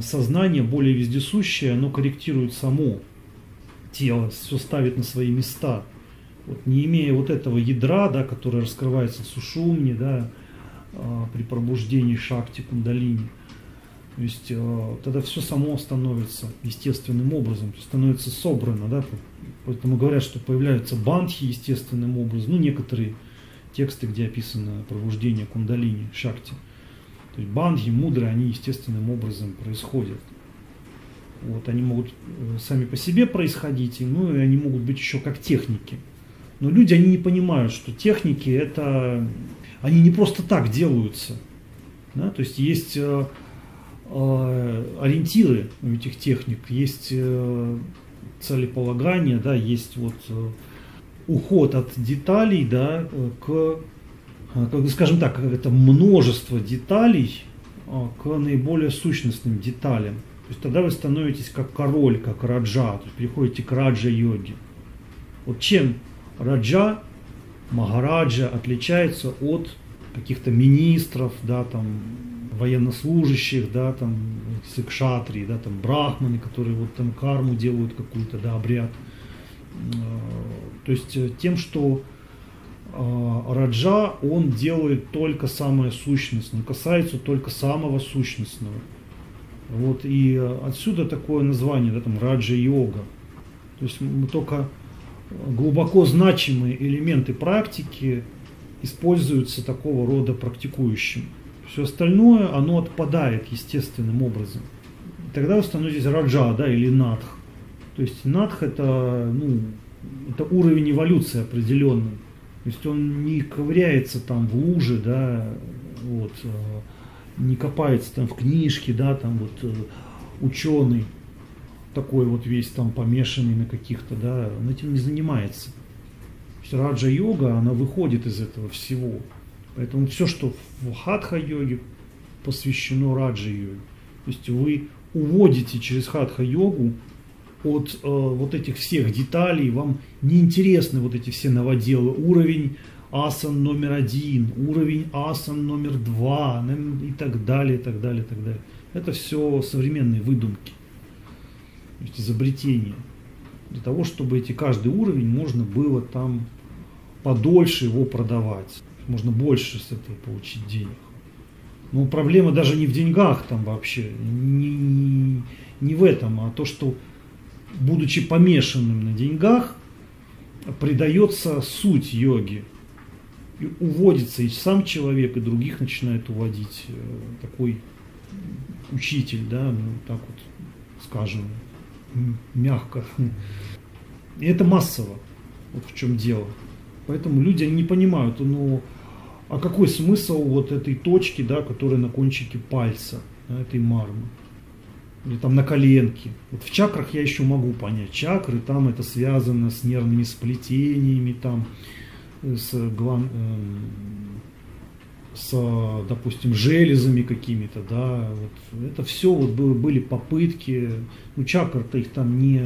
сознание более вездесущее, оно корректирует само тело, все ставит на свои места. Вот, не имея вот этого ядра, да, которое раскрывается в сушумне, да, а, при пробуждении шакти кундалини, то есть а, тогда все само становится естественным образом, становится собрано, да, поэтому говорят, что появляются бандхи естественным образом, ну некоторые тексты, где описано пробуждение кундалини, шакти – то есть банги, мудрые, они естественным образом происходят. Вот, они могут э, сами по себе происходить, ну и они могут быть еще как техники. Но люди, они не понимают, что техники это, они не просто так делаются. Да? То есть есть э, э, ориентиры у этих техник, есть э, целеполагание, да, есть вот э, уход от деталей, да, к, как, скажем так, это множество деталей к наиболее сущностным деталям. То есть тогда вы становитесь как король, как раджа, то есть переходите к раджа-йоге. Вот чем раджа, магараджа отличается от каких-то министров, да, там, военнослужащих, да, там, сикшатри, да, там, брахманы, которые вот там карму делают какую-то, да, обряд. Э, то есть э, тем, что э, Раджа, он делает только самое сущностное, касается только самого сущностного. Вот, и отсюда такое название, да, там, Раджа-йога. То есть мы только глубоко значимые элементы практики используются такого рода практикующим. Все остальное, оно отпадает естественным образом. И тогда вы становитесь раджа, да, или надх. То есть надх это, ну, это уровень эволюции определенный. То есть он не ковыряется там в луже, да, вот, э, не копается там в книжке, да, там вот э, ученый такой вот весь там помешанный на каких-то, да, он этим не занимается. Раджа-йога, она выходит из этого всего. Поэтому все, что в хатха-йоге посвящено раджа-йоге. То есть вы уводите через хатха-йогу от э, вот этих всех деталей, вам неинтересны вот эти все новоделы, уровень асан номер один, уровень асан номер два и так далее, и так далее, и так далее. Это все современные выдумки, то есть изобретения. Для того, чтобы эти каждый уровень можно было там подольше его продавать. Можно больше с этого получить денег. Но проблема даже не в деньгах там вообще, не, не, в этом, а то, что будучи помешанным на деньгах, придается суть йоги. И уводится и сам человек, и других начинает уводить э, такой учитель, да, ну так вот скажем, мягко. И это массово. Вот в чем дело. Поэтому люди не понимают, ну, а какой смысл вот этой точки, да, которая на кончике пальца, да, этой мармы? Или там на коленке. Вот в чакрах я еще могу понять. Чакры там это связано с нервными сплетениями, там, с, глан, э, с, допустим, железами какими-то, да, вот это все вот было, были попытки, ну чакр-то их там не,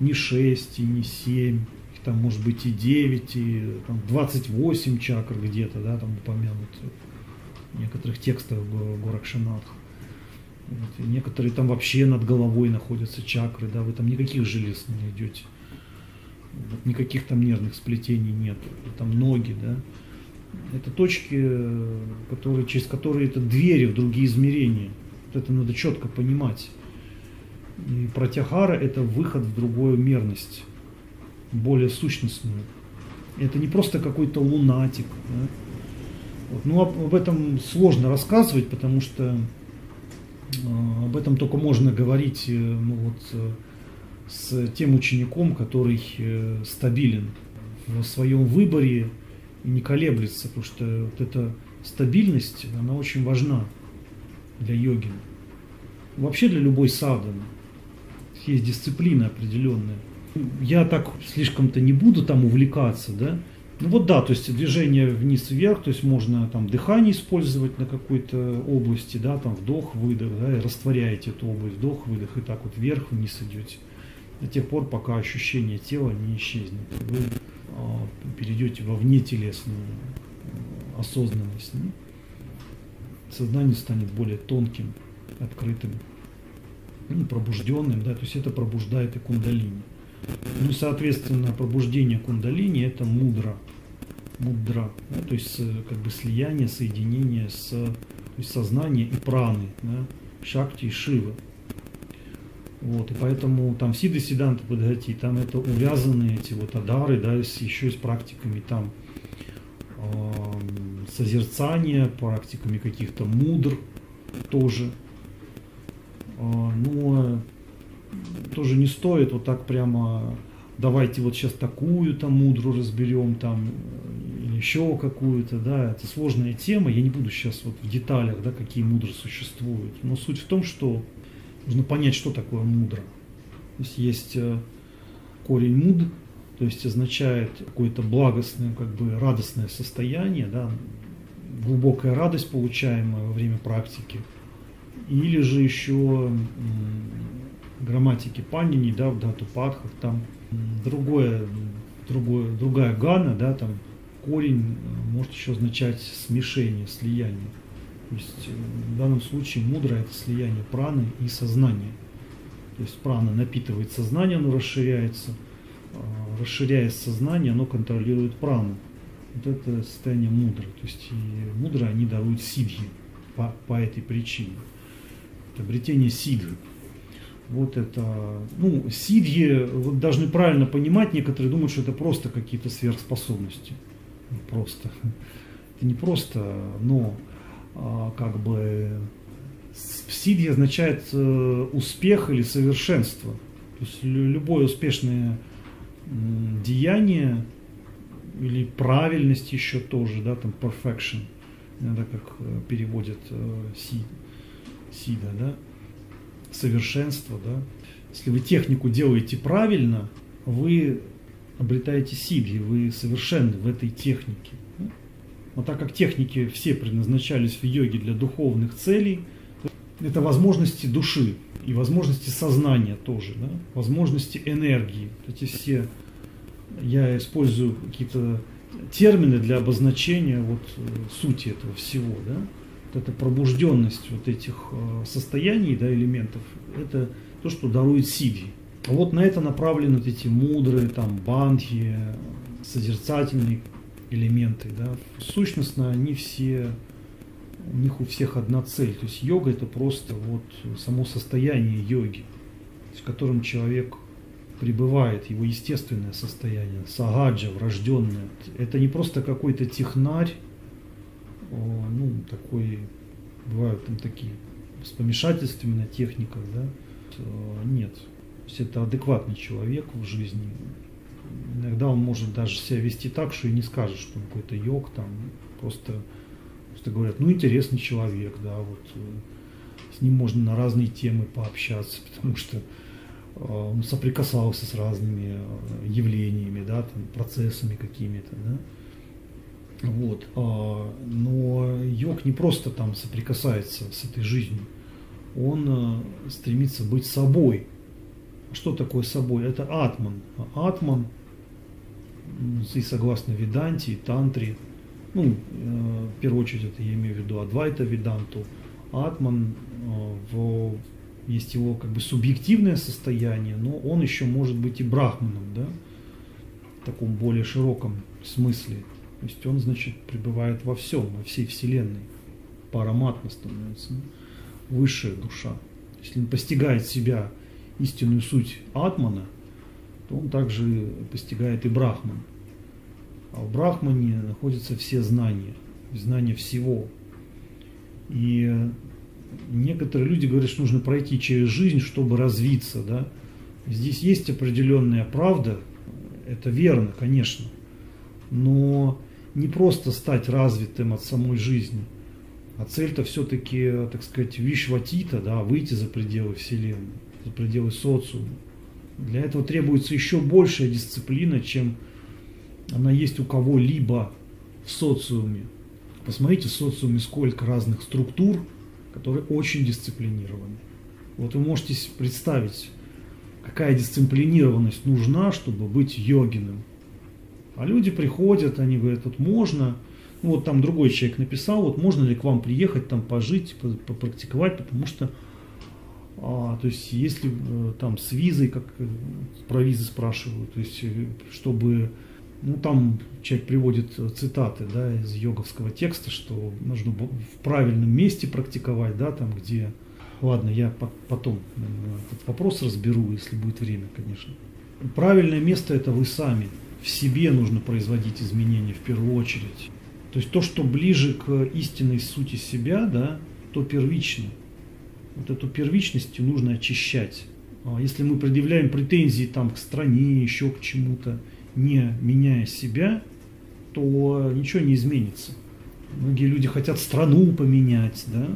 не 6 и не 7, там может быть и 9, и там, 28 чакр где-то, да, там упомянут в некоторых текстах Горакшанатх. Вот, некоторые там вообще над головой находятся чакры, да, вы там никаких желез не найдете. Вот, никаких там нервных сплетений нет. Там ноги, да. Это точки, которые, через которые это двери в другие измерения. Вот это надо четко понимать. И протяхара это выход в другую мерность более сущностную. Это не просто какой-то лунатик. Да? Вот. Ну, об, об этом сложно рассказывать, потому что э, об этом только можно говорить э, ну, вот, э, с тем учеником, который э, стабилен в своем выборе и не колеблется, потому что вот эта стабильность, она очень важна для йоги. Вообще для любой садханы. Есть дисциплина определенная я так слишком-то не буду там увлекаться, да. Ну вот да, то есть движение вниз-вверх, то есть можно там дыхание использовать на какой-то области, да, там вдох-выдох, да, и растворяете эту область, вдох-выдох, и так вот вверх-вниз идете до тех пор, пока ощущение тела не исчезнет. Вы а, перейдете во внетелесную осознанность. Ну, сознание станет более тонким, открытым, ну, пробужденным, да, то есть это пробуждает и кундалини. Ну, соответственно, пробуждение кундалини это мудра. Мудра, да, то есть э, как бы слияние, соединение с то есть сознание и праны, да, шакти и шивы. Вот, и поэтому там сиды сиданта подгати, там это увязаны эти вот адары, да, с, еще и с практиками там э, созерцания, практиками каких-то мудр тоже. Э, но тоже не стоит вот так прямо давайте вот сейчас такую там мудру разберем там или еще какую-то, да, это сложная тема, я не буду сейчас вот в деталях, да, какие мудры существуют, но суть в том, что нужно понять, что такое мудро. То есть есть э, корень муд, то есть означает какое-то благостное, как бы радостное состояние, да, глубокая радость, получаемая во время практики, или же еще грамматики Панини, да, в дату Падхах, там другое, другое, другая гана, да, там корень э, может еще означать смешение, слияние. То есть э, в данном случае мудро это слияние праны и сознания. То есть прана напитывает сознание, оно расширяется. А, расширяя сознание, оно контролирует прану. Вот это состояние мудро. То есть и мудро они даруют сидхи по, по этой причине. Это обретение сидхи. Вот это, ну, сидхи вот должны правильно понимать, некоторые думают, что это просто какие-то сверхспособности. Просто. Это не просто, но а, как бы сидхи означает э, успех или совершенство. То есть любое успешное деяние или правильность еще тоже, да, там perfection, иногда как э, переводят э, си, сида, да, совершенство, да. Если вы технику делаете правильно, вы обретаете сидхи, вы совершенны в этой технике. Но так как техники все предназначались в йоге для духовных целей, это возможности души и возможности сознания тоже, да? возможности энергии. Эти все, я использую какие-то термины для обозначения вот э, сути этого всего. Да? Вот эта пробужденность вот этих э, состояний, да, элементов, это то, что дарует сидхи. Вот на это направлены вот эти мудрые, там, бандхи, созерцательные элементы. Да. Сущностно они все, у них у всех одна цель. То есть йога это просто вот само состояние йоги, в котором человек пребывает, его естественное состояние, сагаджа, врожденное. Это не просто какой-то технарь, ну, такой, бывают там такие с помешательствами на техниках, да, нет. То есть это адекватный человек в жизни, иногда он может даже себя вести так, что и не скажешь, что он какой-то йог там, просто, просто говорят, ну интересный человек, да, вот э, с ним можно на разные темы пообщаться, потому что э, он соприкасался с разными э, явлениями, да, там, процессами какими-то, да. Вот. А, но йог не просто там соприкасается с этой жизнью, он стремится быть собой. Что такое собой? Это атман. Атман и согласно Веданте, и Тантре, ну, э, в первую очередь это я имею в виду Адвайта Веданту, Атман, э, в, есть его как бы субъективное состояние, но он еще может быть и брахманом, да, в таком более широком смысле. То есть он, значит, пребывает во всем, во всей Вселенной. Параматма становится, высшая душа. Если он постигает себя истинную суть Атмана – то он также постигает и Брахман. А в Брахмане находятся все знания, знания всего. И некоторые люди говорят, что нужно пройти через жизнь, чтобы развиться. Да? Здесь есть определенная правда, это верно, конечно, но не просто стать развитым от самой жизни, а цель-то все-таки, так сказать, вишватита, да, выйти за пределы Вселенной, за пределы социума. Для этого требуется еще большая дисциплина, чем она есть у кого-либо в социуме. Посмотрите в социуме сколько разных структур, которые очень дисциплинированы. Вот вы можете представить, какая дисциплинированность нужна, чтобы быть йогиным. А люди приходят, они говорят, вот можно, ну вот там другой человек написал, вот можно ли к вам приехать, там пожить, попрактиковать, потому что а, то есть, если э, там с визой, как э, про визы спрашивают, то есть, э, чтобы, ну, там человек приводит цитаты, да, из йоговского текста, что нужно в правильном месте практиковать, да, там, где, ладно, я потом этот вопрос разберу, если будет время, конечно. Правильное место это вы сами, в себе нужно производить изменения в первую очередь. То есть то, что ближе к истинной сути себя, да, то первично вот эту первичность нужно очищать. А если мы предъявляем претензии там, к стране, еще к чему-то, не меняя себя, то ничего не изменится. Многие люди хотят страну поменять, да,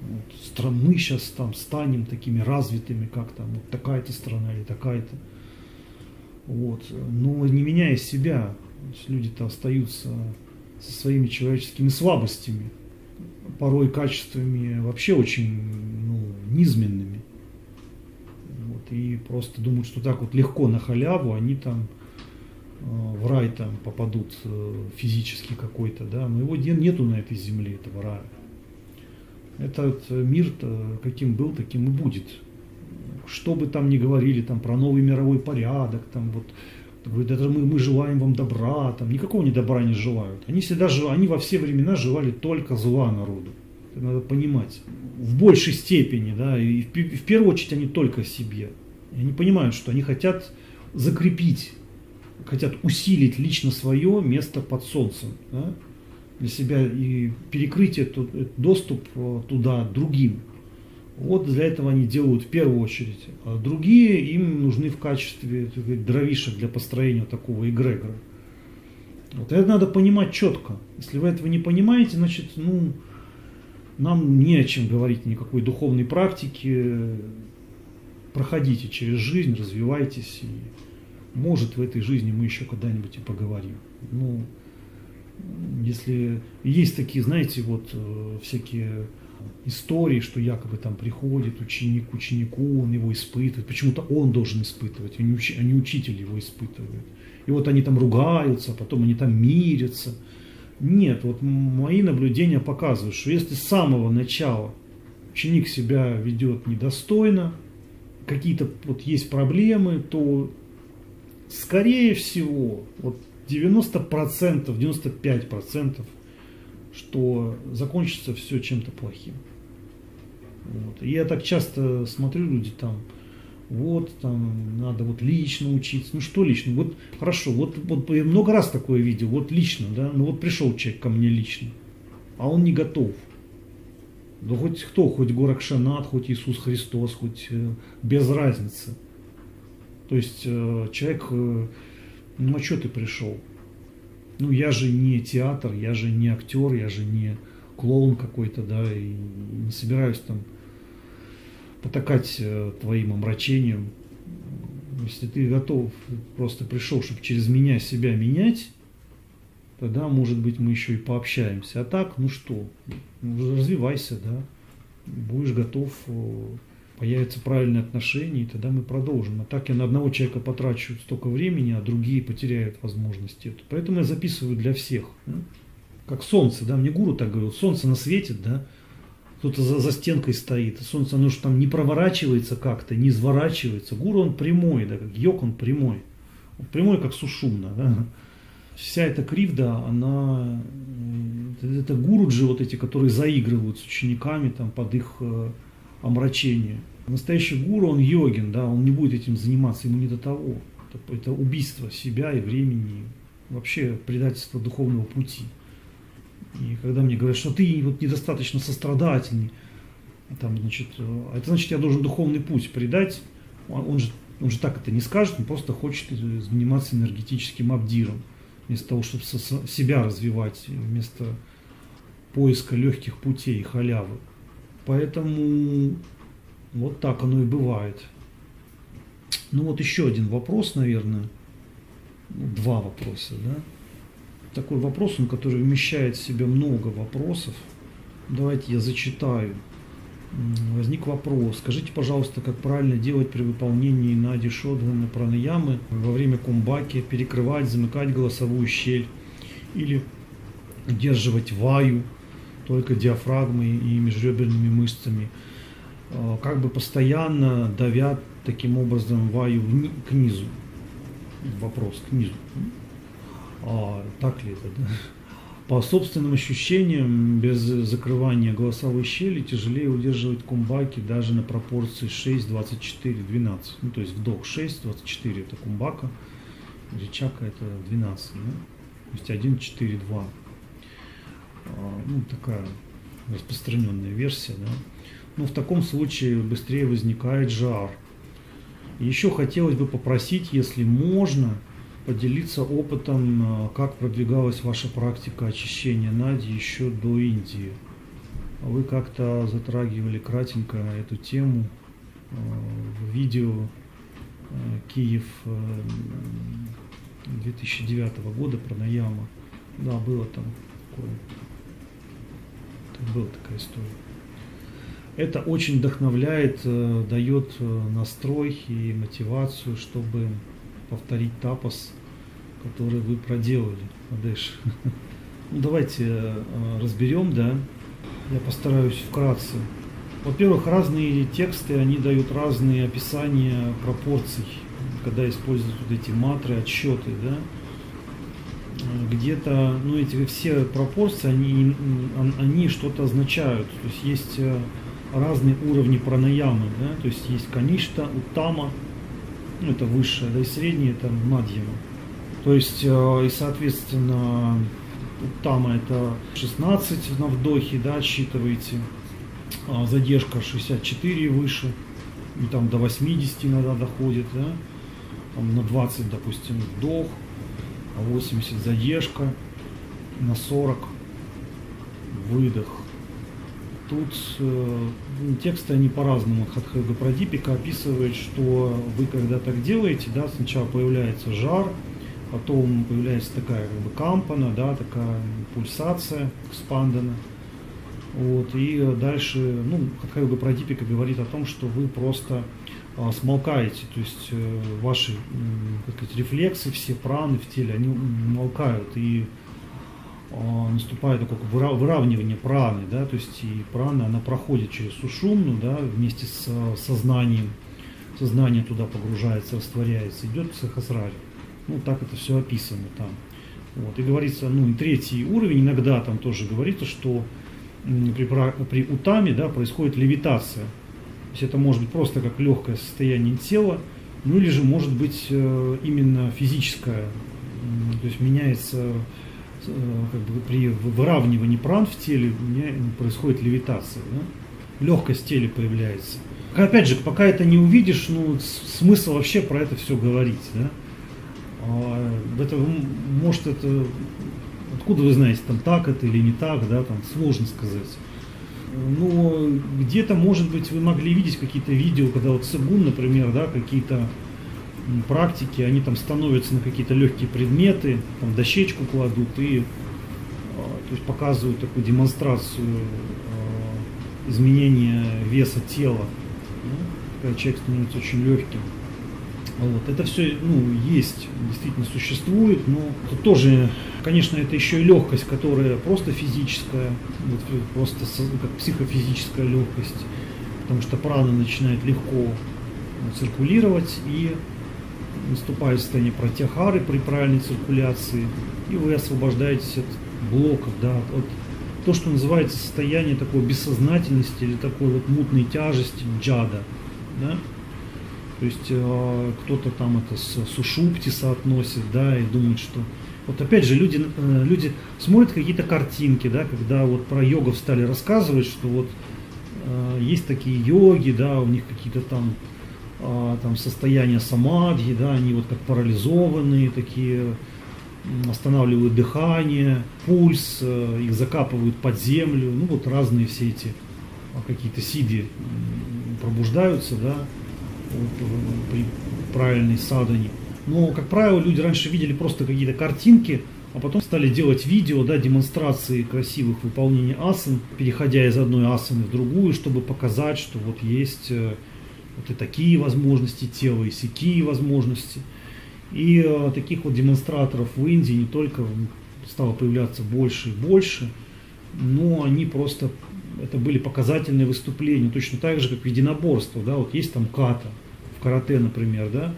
вот, мы сейчас там станем такими развитыми, как там, вот такая-то страна или такая-то. Вот. Но не меняя себя, люди-то остаются со своими человеческими слабостями, порой качествами вообще очень ну, низменными. Вот. И просто думают, что так вот легко на халяву они там э, в рай там попадут э, физически какой-то, да, но его нету на этой земле, этого рая. Этот мир каким был, таким и будет. Что бы там ни говорили там про новый мировой порядок, там вот Говорит, это мы, мы желаем вам добра, там никакого не добра не желают. Они всегда они во все времена желали только зла народу. Это надо понимать. В большей степени, да, и в, в первую очередь они только себе. И они понимают, что они хотят закрепить, хотят усилить лично свое место под солнцем. Да, для себя и перекрыть этот доступ э, туда другим. Вот для этого они делают в первую очередь. А другие им нужны в качестве сказать, дровишек для построения такого эгрегора. Вот это надо понимать четко. Если вы этого не понимаете, значит, ну, нам не о чем говорить никакой духовной практики. Проходите через жизнь, развивайтесь. И может в этой жизни мы еще когда-нибудь и поговорим. Ну, если есть такие, знаете, вот э, всякие истории, что якобы там приходит ученик к ученику, он его испытывает. Почему-то он должен испытывать, а не, уч, а не учитель его испытывает. И вот они там ругаются, а потом они там мирятся. Нет, вот мои наблюдения показывают, что если с самого начала ученик себя ведет недостойно, какие-то вот есть проблемы, то скорее всего, вот 90%, 95% что закончится все чем-то плохим. Вот. Я так часто смотрю, люди там, вот, там, надо вот лично учиться. Ну что лично? Вот хорошо, вот, вот много раз такое видел, вот лично, да, ну вот пришел человек ко мне лично, а он не готов. Да хоть кто, хоть Горакшанат, хоть Иисус Христос, хоть э, без разницы. То есть э, человек, э, ну а что ты пришел? Ну я же не театр, я же не актер, я же не клоун какой-то, да, и не собираюсь там потакать э, твоим омрачением. Если ты готов, просто пришел, чтобы через меня себя менять, тогда, может быть, мы еще и пообщаемся. А так, ну что, ну, развивайся, да, будешь готов появятся правильные отношения, и тогда мы продолжим. А так я на одного человека потрачу столько времени, а другие потеряют возможности. Поэтому я записываю для всех. Как солнце, да, мне гуру так говорил, солнце насветит, да, кто-то за, за стенкой стоит, солнце, оно же там не проворачивается как-то, не изворачивается. Гуру он прямой, да, как йог он прямой. Он прямой, как сушумна, да. Вся эта кривда, она, э, это гуруджи вот эти, которые заигрывают с учениками там под их э, омрачение. Настоящий гуру, он йогин, да, он не будет этим заниматься, ему не до того. Это, это убийство себя и времени, вообще предательство духовного пути. И когда мне говорят, что ты вот недостаточно сострадательный, там, значит, э, это значит, я должен духовный путь предать, он же, он же так это не скажет, он просто хочет заниматься энергетическим абдиром, вместо того, чтобы себя развивать, вместо поиска легких путей, халявы. Поэтому вот так оно и бывает. Ну вот еще один вопрос, наверное. Ну, два вопроса, да? Такой вопрос, он, который вмещает в себя много вопросов. Давайте я зачитаю. Возник вопрос. Скажите, пожалуйста, как правильно делать при выполнении нади шодгана пранаямы во время кумбаки, перекрывать, замыкать голосовую щель или удерживать ваю – только диафрагмой и межреберными мышцами, а, как бы постоянно давят таким образом ваю к низу. Вопрос к низу. А, так ли это? Да? По собственным ощущениям, без закрывания голосовой щели тяжелее удерживать кумбаки даже на пропорции 6, 24, 12. Ну, то есть вдох 6, 24 это кумбака, речака это 12. Да? То есть 1, 4, 2. А, ну, такая распространенная версия, да. Но в таком случае быстрее возникает жар. еще хотелось бы попросить, если можно, поделиться опытом, э, как продвигалась ваша практика очищения нади еще до Индии. Вы как-то затрагивали кратенько эту тему э, в видео Киев 2009 года про Наяма. Да, было там такое. Была такая история. Это очень вдохновляет, дает настрой и мотивацию, чтобы повторить тапос который вы проделали, Адеш. Ну, давайте э, разберем, да. Я постараюсь вкратце. Во-первых, разные тексты, они дают разные описания пропорций, когда используют вот эти матры, отсчеты, да. Где-то, ну, эти все пропорции, они, они что-то означают. То есть есть э, разные уровни пранаямы, да, то есть есть каништа, утама, ну, это высшее, да, и среднее, это мадьяма. То есть, э, и соответственно, там это 16 на вдохе, да, отсчитываете, а задержка 64 и выше, и там до 80 иногда доходит, да, там на 20, допустим, вдох, 80 задержка, на 40 выдох. Тут э, тексты они по-разному. Хатхага Прадипика описывает, что вы когда так делаете, да, сначала появляется жар, потом появляется такая как бы кампана, да, такая пульсация спандана. Вот, и дальше, ну, как бы продипика говорит о том, что вы просто смолкаете, то есть э, ваши как сказать, рефлексы, все праны в теле, они молкают, и а, наступает такое выравнивание праны, да, то есть и прана, она проходит через сушумну, да, вместе с сознанием, сознание туда погружается, растворяется, идет психосрари. Ну, так это все описано там. Вот. И говорится, ну, и третий уровень, иногда там тоже говорится, что при, при утаме да, происходит левитация. То есть это может быть просто как легкое состояние тела, ну или же может быть э, именно физическое. То есть меняется э, как бы при выравнивании пран в теле происходит левитация. Да? Легкость в теле появляется. Опять же, пока это не увидишь, ну, смысл вообще про это все говорить. Да? А, это, может, это, откуда вы знаете, там так это или не так, да, там сложно сказать. Но где-то, может быть, вы могли видеть какие-то видео, когда вот Сагун, например, да, какие-то практики, они там становятся на какие-то легкие предметы, там дощечку кладут и а, то есть показывают такую демонстрацию а, изменения веса тела, когда человек становится очень легким. Вот. Это все ну, есть, действительно существует, но тут тоже, конечно, это еще и легкость, которая просто физическая, вот, просто как психофизическая легкость, потому что прана начинает легко циркулировать и наступает состояние протяхары при правильной циркуляции, и вы освобождаетесь от блоков, да, от то, что называется состояние такой бессознательности или такой вот мутной тяжести джада. Да? То есть э, кто-то там это с сушупти соотносит, да, и думает, что... Вот опять же, люди, э, люди смотрят какие-то картинки, да, когда вот про йогов стали рассказывать, что вот э, есть такие йоги, да, у них какие-то там, э, там состояния самадхи, да, они вот как парализованные такие, останавливают дыхание, пульс, э, их закапывают под землю, ну вот разные все эти а, какие-то сиди пробуждаются, да, при правильной садане. Но, как правило, люди раньше видели просто какие-то картинки, а потом стали делать видео, да, демонстрации красивых выполнений асан, переходя из одной асаны в другую, чтобы показать, что вот есть э, вот и такие возможности тела, и сякие возможности. И э, таких вот демонстраторов в Индии не только стало появляться больше и больше, но они просто это были показательные выступления, точно так же, как в единоборство, да, вот есть там ката в карате, например, да,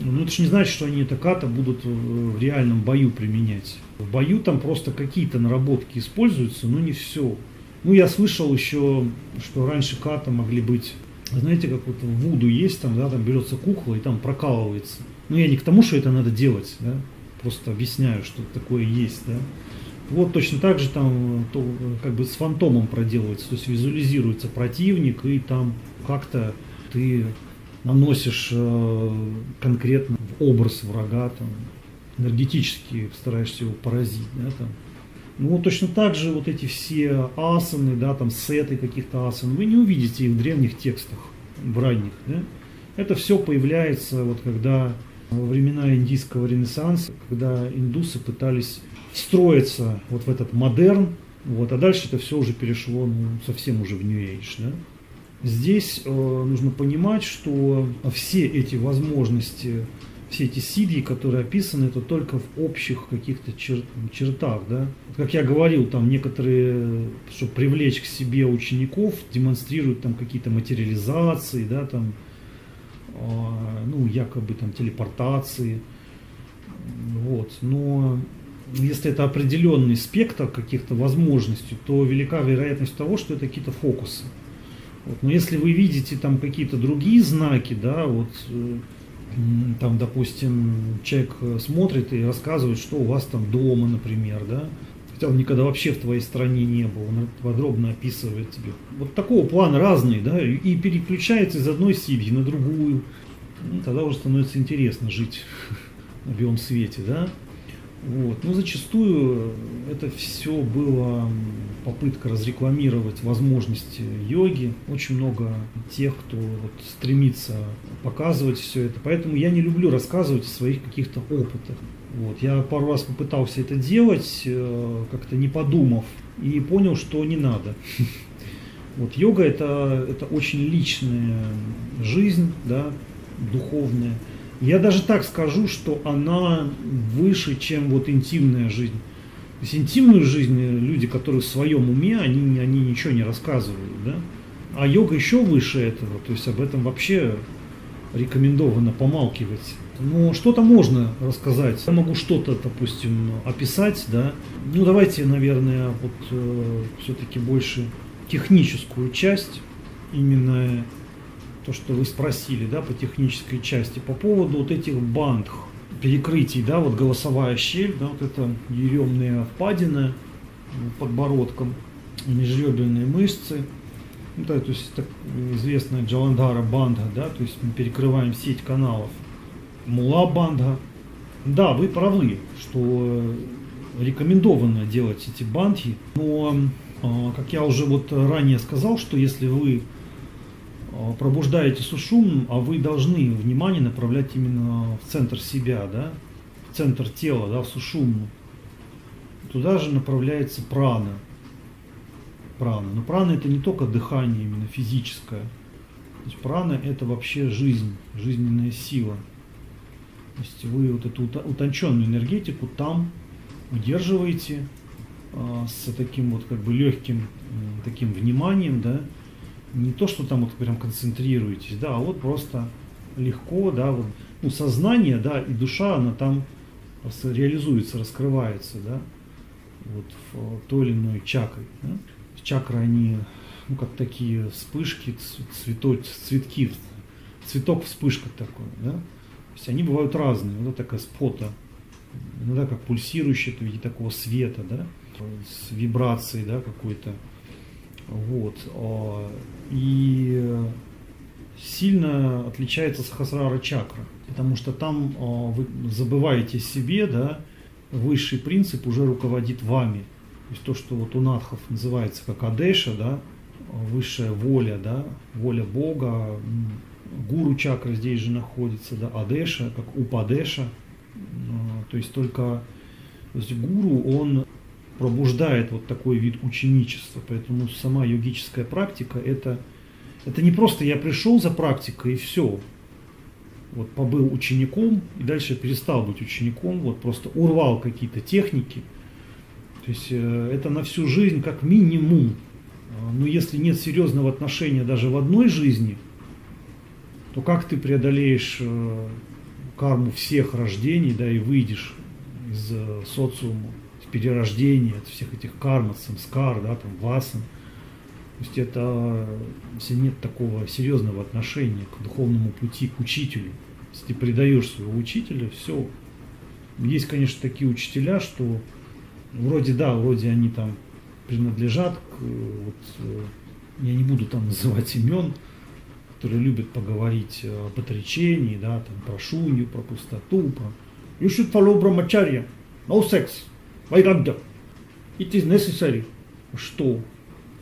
ну это же не значит, что они это ката будут в реальном бою применять. В бою там просто какие-то наработки используются, но не все. Ну, я слышал еще, что раньше ката могли быть, знаете, как вот в Вуду есть, там, да, там берется кукла и там прокалывается. Ну, я не к тому, что это надо делать, да, просто объясняю, что такое есть, да. Вот точно так же там то, как бы с фантомом проделывается, то есть визуализируется противник, и там как-то ты наносишь э, конкретно в образ врага, там, энергетически стараешься его поразить, да, там. Ну, вот точно так же вот эти все асаны, да, там сеты каких-то асан, вы не увидите их в древних текстах, в ранних, да. Это все появляется вот когда во времена индийского ренессанса, когда индусы пытались встроиться вот в этот модерн, вот, а дальше это все уже перешло ну, совсем уже в New Age. Да? Здесь э, нужно понимать, что все эти возможности, все эти сидьи, которые описаны, это только в общих каких-то чер чертах. Да? Как я говорил, там некоторые, чтобы привлечь к себе учеников, демонстрируют там какие-то материализации, да, там, э, ну, якобы там телепортации. Вот. Но если это определенный спектр каких-то возможностей, то велика вероятность того, что это какие-то фокусы. Вот. Но если вы видите там какие-то другие знаки, да, вот э, там, допустим, человек смотрит и рассказывает, что у вас там дома, например, да, хотя он никогда вообще в твоей стране не был, он подробно описывает тебе. Вот такого плана разные, да, и переключается из одной семьи на другую. Ну, тогда уже становится интересно жить на белом свете, да. Вот. Но зачастую это все было попытка разрекламировать возможности йоги. Очень много тех, кто вот стремится показывать все это. Поэтому я не люблю рассказывать о своих каких-то опытах. Вот. Я пару раз попытался это делать, э, как-то не подумав, и понял, что не надо. Вот йога это, это очень личная жизнь, да, духовная. Я даже так скажу, что она выше, чем вот интимная жизнь. То есть интимную жизнь люди, которые в своем уме, они, они ничего не рассказывают, да? А йога еще выше этого, то есть об этом вообще рекомендовано помалкивать. Но что-то можно рассказать. Я могу что-то, допустим, описать, да. Ну, давайте, наверное, вот э, все-таки больше техническую часть, именно то, что вы спросили, да, по технической части, по поводу вот этих банд, перекрытий, да, вот голосовая щель, да, вот это еремные впадины подбородком, межреберные мышцы, ну, да, то есть так известная Джаландара банда, да, то есть мы перекрываем сеть каналов. Мула банда. Да, вы правы, что рекомендовано делать эти бандхи, но, а, как я уже вот ранее сказал, что если вы пробуждаете сушум, а вы должны внимание направлять именно в центр себя, да, в центр тела, да, в сушуму. Туда же направляется прана. Прана. Но прана это не только дыхание именно физическое. То есть прана это вообще жизнь, жизненная сила. То есть вы вот эту утонченную энергетику там удерживаете э, с таким вот как бы легким э, таким вниманием, да, не то, что там вот прям концентрируетесь, да, а вот просто легко, да, вот, ну, сознание, да, и душа, она там реализуется, раскрывается, да, вот в той или иной чакре. Да. Чакры, они, ну, как такие вспышки, цветок, цветки, цветок вспышка такой, да. То есть они бывают разные, вот такая спота, иногда как пульсирующая в виде такого света, да, с вибрацией, да, какой-то, вот. А, и сильно отличается Сахасрара чакра, потому что там а, вы забываете себе, да, высший принцип уже руководит вами. То есть то, что вот у надхов называется как Адеша, да, высшая воля, да, воля Бога, гуру чакра здесь же находится, да, Адеша, как Упадеша, а, то есть только то есть гуру, он пробуждает вот такой вид ученичества. Поэтому сама йогическая практика это, это не просто я пришел за практикой и все. Вот побыл учеником и дальше перестал быть учеником, вот просто урвал какие-то техники. То есть э, это на всю жизнь как минимум. А, но если нет серьезного отношения даже в одной жизни, то как ты преодолеешь э, карму всех рождений, да, и выйдешь из э, социума? Перерождение от всех этих карм, от самскар, да, там, васан. То есть это, если нет такого серьезного отношения к духовному пути, к учителю, если ты предаешь своего учителя, все. Есть, конечно, такие учителя, что вроде да, вроде они там принадлежат к, вот, э, я не буду там называть имен, которые любят поговорить об отречении, да, там, про шунью, про пустоту, про You should follow brahmacharya. No sex. Vairagya. It is necessary. Что?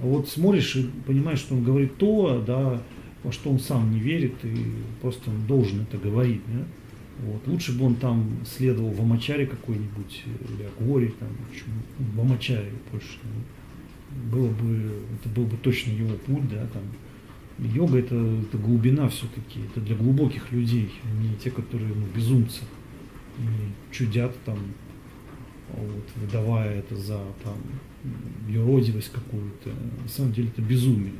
А вот смотришь и понимаешь, что он говорит то, да, во что он сам не верит, и просто он должен это говорить. Да? Вот. Лучше бы он там следовал в Амачаре какой-нибудь, или Агоре, там, в Амачаре больше. Было бы, это был бы точно его путь, да, там. Йога это, это глубина все-таки, это для глубоких людей, а не те, которые ну, безумцы и чудят там, вот, выдавая это за там юродивость какую-то. На самом деле это безумие.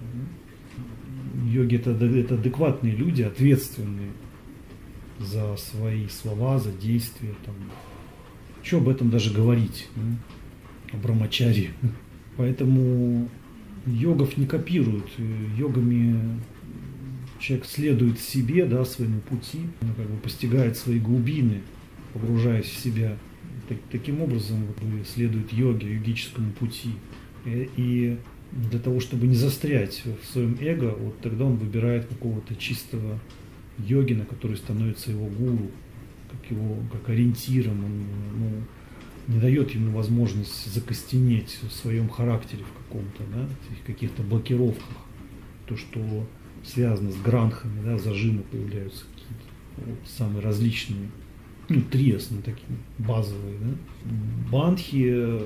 Йоги это, это адекватные люди, ответственные за свои слова, за действия. Там. Что об этом даже говорить? Да? О брамачаре. Поэтому йогов не копируют. Йогами человек следует себе, да, своему пути, как бы постигает свои глубины, погружаясь в себя. Так, таким образом следует йоге, йогическому пути. И, и для того, чтобы не застрять в своем эго, вот тогда он выбирает какого-то чистого йогина, который становится его гуру, как его как ориентиром, он ну, не дает ему возможность закостенеть в своем характере в каком-то, да, каких-то блокировках. То, что связано с гранхами, да, зажимы появляются какие-то вот, самые различные. Ну, три основные такие базовые. Да. Бандхи,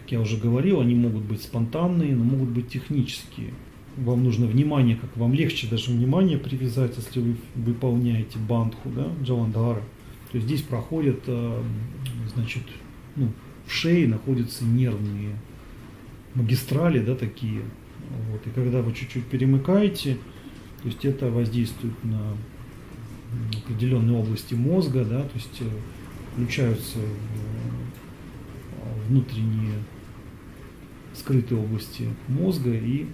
как я уже говорил, они могут быть спонтанные, но могут быть технические вам нужно внимание, как вам легче даже внимание привязать, если вы выполняете бандху, да, джаландхара. То есть здесь проходят, э, значит, ну, в шее находятся нервные магистрали, да, такие. Вот. И когда вы чуть-чуть перемыкаете, то есть это воздействует на определенные области мозга, да, то есть э, включаются э, внутренние скрытые области мозга и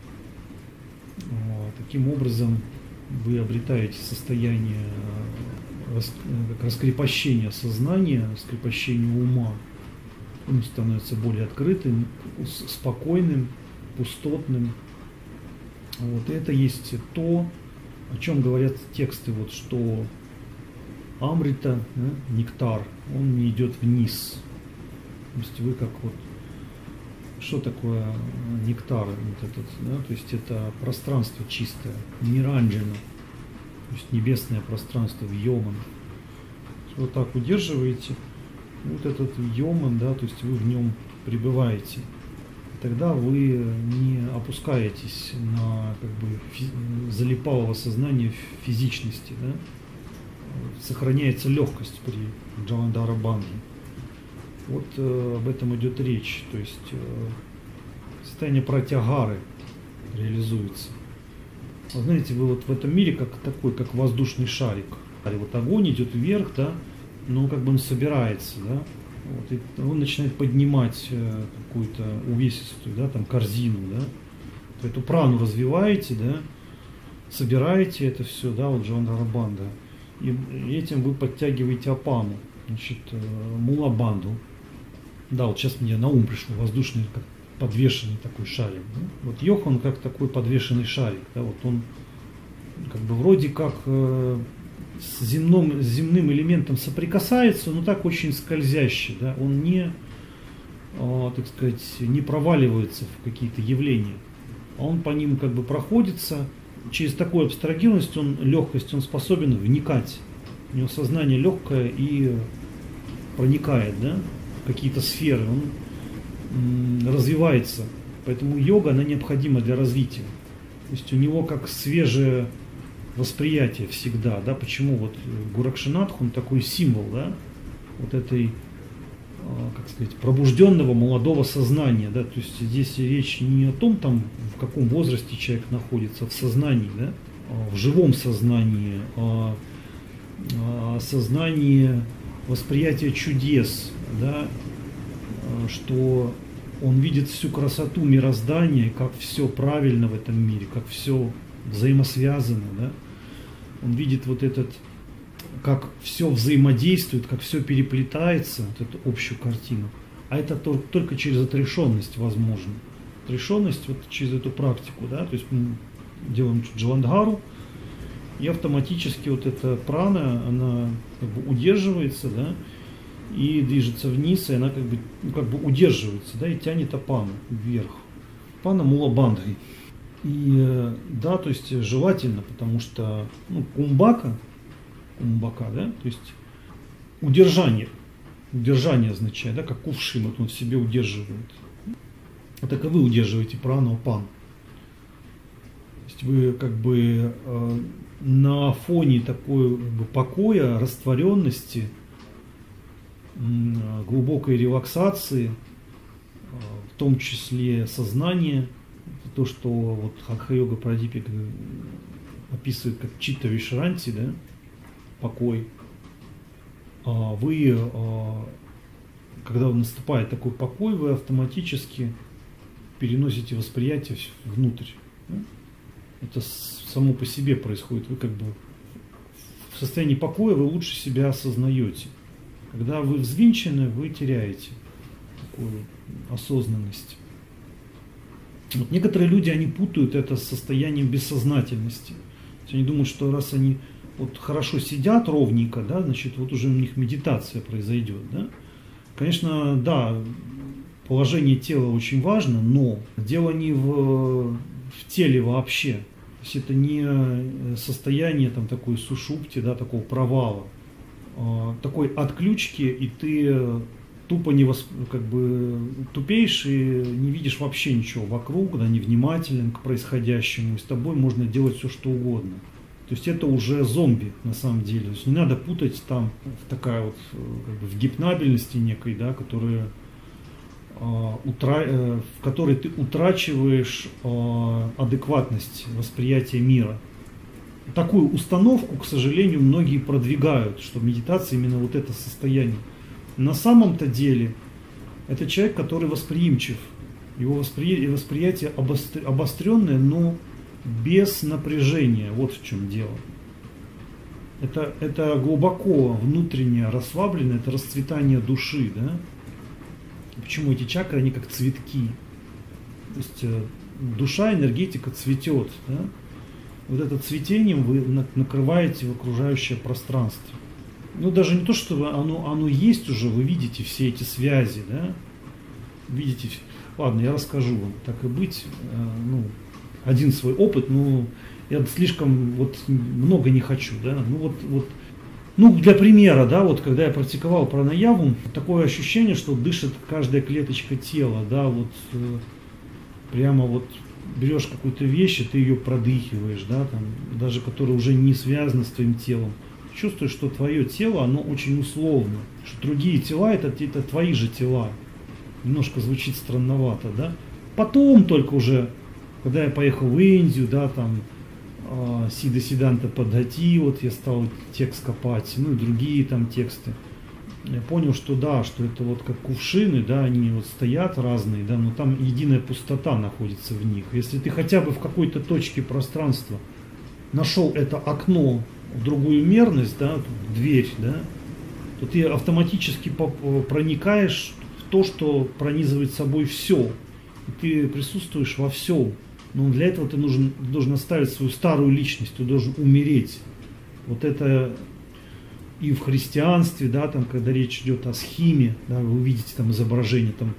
вот. Таким образом, вы обретаете состояние э, э, раскрепощения сознания, раскрепощения ума. Он становится более открытым, спокойным, пустотным. Вот. И это есть то, о чем говорят тексты, вот, что амрита, да, нектар, он не идет вниз. То есть вы как вот что такое нектар вот этот, да? то есть это пространство чистое, ниранджина, то есть небесное пространство в йоман. Вот так удерживаете, вот этот йоман, да, то есть вы в нем пребываете. Тогда вы не опускаетесь на как бы залипалого сознания физичности, да? сохраняется легкость при Джавандара Банги. Вот э, об этом идет речь. То есть э, состояние протягары реализуется. Вы знаете, вы вот в этом мире как такой, как воздушный шарик. Вот огонь идет вверх, да, но как бы он собирается, да, вот, и он начинает поднимать э, какую-то увесистую, да, там корзину, да, эту прану развиваете, да, собираете это все, да, вот Джон Дарабанда, и этим вы подтягиваете апану, значит, э, мулабанду, да, вот сейчас мне на ум пришло воздушный, как подвешенный такой шарик. Да? Вот Йох, он как такой подвешенный шарик. Да? Вот он как бы вроде как э, с, земном, с земным элементом соприкасается, но так очень скользящий. Да? Он не, э, так сказать, не проваливается в какие-то явления. А он по ним как бы проходится. Через такую абстрагированность, он, легкость, он способен вникать. У него сознание легкое и проникает, да, какие-то сферы, он развивается. Поэтому йога, она необходима для развития. То есть у него как свежее восприятие всегда, да, почему вот Гуракшинатх, он такой символ, да, вот этой, а, как сказать, пробужденного молодого сознания, да, то есть здесь речь не о том, там, в каком возрасте человек находится, в сознании, да, а в живом сознании, а, а сознании восприятия чудес, да, э, что он видит всю красоту мироздания, как все правильно в этом мире, как все взаимосвязано, да. Он видит вот этот, как все взаимодействует, как все переплетается, вот эту общую картину. А это только через отрешенность возможно. Отрешенность вот через эту практику, да, то есть мы делаем джаландхару, и автоматически вот эта прана, она как бы удерживается, да, и движется вниз, и она как бы, ну, как бы удерживается, да, и тянет апану вверх. Пана мула бандхой. И э, да, то есть желательно, потому что ну, кумбака, кумбака, да, то есть удержание, удержание означает, да, как кувшин, вот он в себе удерживает. Вот так и вы удерживаете прану пан. То есть вы как бы э, на фоне такой как бы, покоя, растворенности, глубокой релаксации, э, в том числе сознания, то, что вот Хакха-йога Прадипик описывает как чита вишранти, да, покой, а вы, а, когда наступает такой покой, вы автоматически переносите восприятие внутрь. Это само по себе происходит. Вы как бы в состоянии покоя вы лучше себя осознаете. Когда вы взвинчены, вы теряете такую осознанность. Вот некоторые люди, они путают это с состоянием бессознательности. То есть они думают, что раз они вот хорошо сидят ровненько, да, значит, вот уже у них медитация произойдет, да. Конечно, да, положение тела очень важно, но дело не в, в теле вообще. То есть это не состояние там такой сушупти, да, такого провала, а, такой отключки, и ты тупо не восп... как бы тупеешь и не видишь вообще ничего вокруг, да, невнимателен к происходящему, и с тобой можно делать все, что угодно. То есть это уже зомби на самом деле. То есть не надо путать там такая вот как бы в гипнабельности некой, да, которая э, утра... э, в которой ты утрачиваешь э, адекватность восприятия мира. Такую установку, к сожалению, многие продвигают, что медитация именно вот это состояние. На самом-то деле это человек, который восприимчив. Его восприятие, восприятие обостренное, но без напряжения. Вот в чем дело. Это, это глубоко внутреннее расслабленное, это расцветание души. Да? Почему эти чакры, они как цветки. То есть э, душа, энергетика цветет. Да? Вот это цветением вы накрываете окружающее пространство ну даже не то, что оно, оно есть уже, вы видите все эти связи, да, видите, ладно, я расскажу вам, так и быть, э, ну, один свой опыт, но я слишком вот много не хочу, да, ну вот, вот, ну для примера, да, вот когда я практиковал пранаяву, такое ощущение, что дышит каждая клеточка тела, да, вот э, прямо вот берешь какую-то вещь, и ты ее продыхиваешь, да, там, даже которая уже не связана с твоим телом, чувствуешь, что твое тело, оно очень условно, что другие тела это, это твои же тела. Немножко звучит странновато, да? Потом только уже, когда я поехал в Индию, да, там, э, Сида Сиданта Падхати, вот я стал текст копать, ну и другие там тексты. Я понял, что да, что это вот как кувшины, да, они вот стоят разные, да, но там единая пустота находится в них. Если ты хотя бы в какой-то точке пространства нашел это окно в другую мерность, да, дверь, да, то ты автоматически проникаешь в то, что пронизывает собой все. И ты присутствуешь во всем. Но для этого ты нужен, должен оставить свою старую личность, ты должен умереть. Вот это и в христианстве, да, там, когда речь идет о схиме, да, вы увидите там изображение там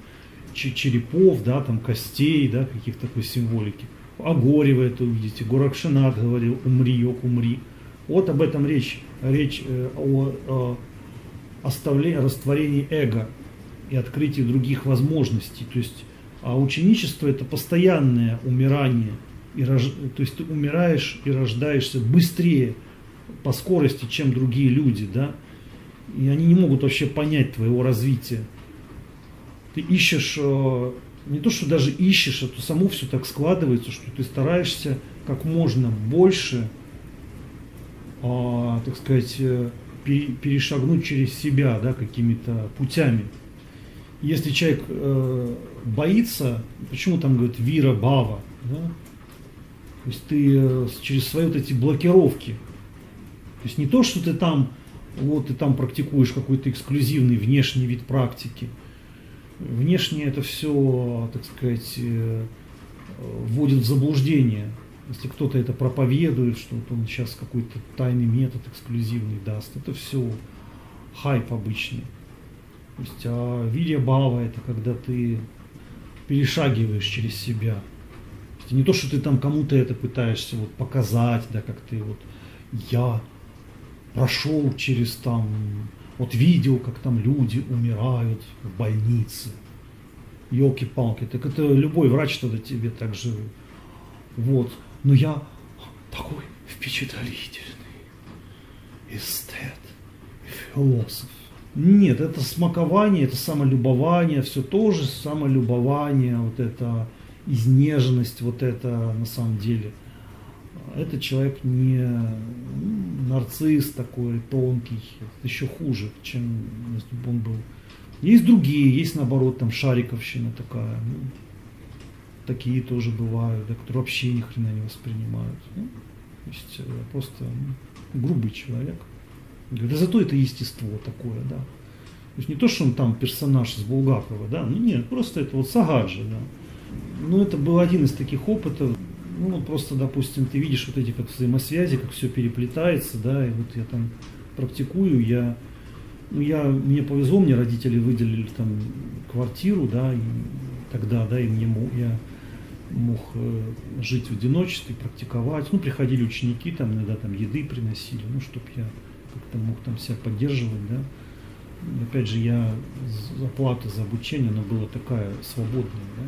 черепов, да, там костей, да, каких-то такой символики. О горе вы это увидите. Горакшинат говорил, умри, йог, умри. Вот об этом речь, речь э, о, о оставлении, растворении эго и открытии других возможностей. То есть а ученичество это постоянное умирание. И рож... То есть ты умираешь и рождаешься быстрее по скорости, чем другие люди, да? И они не могут вообще понять твоего развития. Ты ищешь, э, не то что даже ищешь, а то само все так складывается, что ты стараешься как можно больше а, так сказать, э, перешагнуть через себя да, какими-то путями. Если человек э, боится, почему там говорят вира, бава, да? то есть ты э, через свои вот эти блокировки, то есть не то, что ты там, вот ты там практикуешь какой-то эксклюзивный внешний вид практики, внешне это все, так сказать, э, вводит в заблуждение. Если кто-то это проповедует, что вот он сейчас какой-то тайный метод эксклюзивный даст, это все хайп обычный. То есть а вирья бава это когда ты перешагиваешь через себя. Это не то, что ты там кому-то это пытаешься вот показать, да, как ты вот я прошел через там, вот видел, как там люди умирают в больнице. Елки-палки, так это любой врач тогда тебе так же. Вот. Но я такой впечатлительный эстет и философ. Нет, это смакование, это самолюбование, все тоже самолюбование, вот это изнеженность, вот это на самом деле. Это человек не нарцисс такой тонкий, это еще хуже, чем если бы он был. Есть другие, есть наоборот там шариковщина такая. Ну, такие тоже бывают, да, которые вообще ни хрена не воспринимают. Ну, то есть э, просто ну, грубый человек. Да зато это естество такое, да. То есть не то, что он там персонаж из Булгакова, да, ну нет, просто это вот Сагаджи, да. Ну это был один из таких опытов, ну вот просто, допустим, ты видишь вот эти как взаимосвязи, как все переплетается, да, и вот я там практикую, я, ну я, мне повезло, мне родители выделили там квартиру, да, и тогда, да, и мне, я мог э, жить в одиночестве, практиковать, ну приходили ученики, там иногда там еды приносили, ну чтобы я как-то мог там себя поддерживать, да. Опять же, я оплата за обучение, она была такая свободная, да.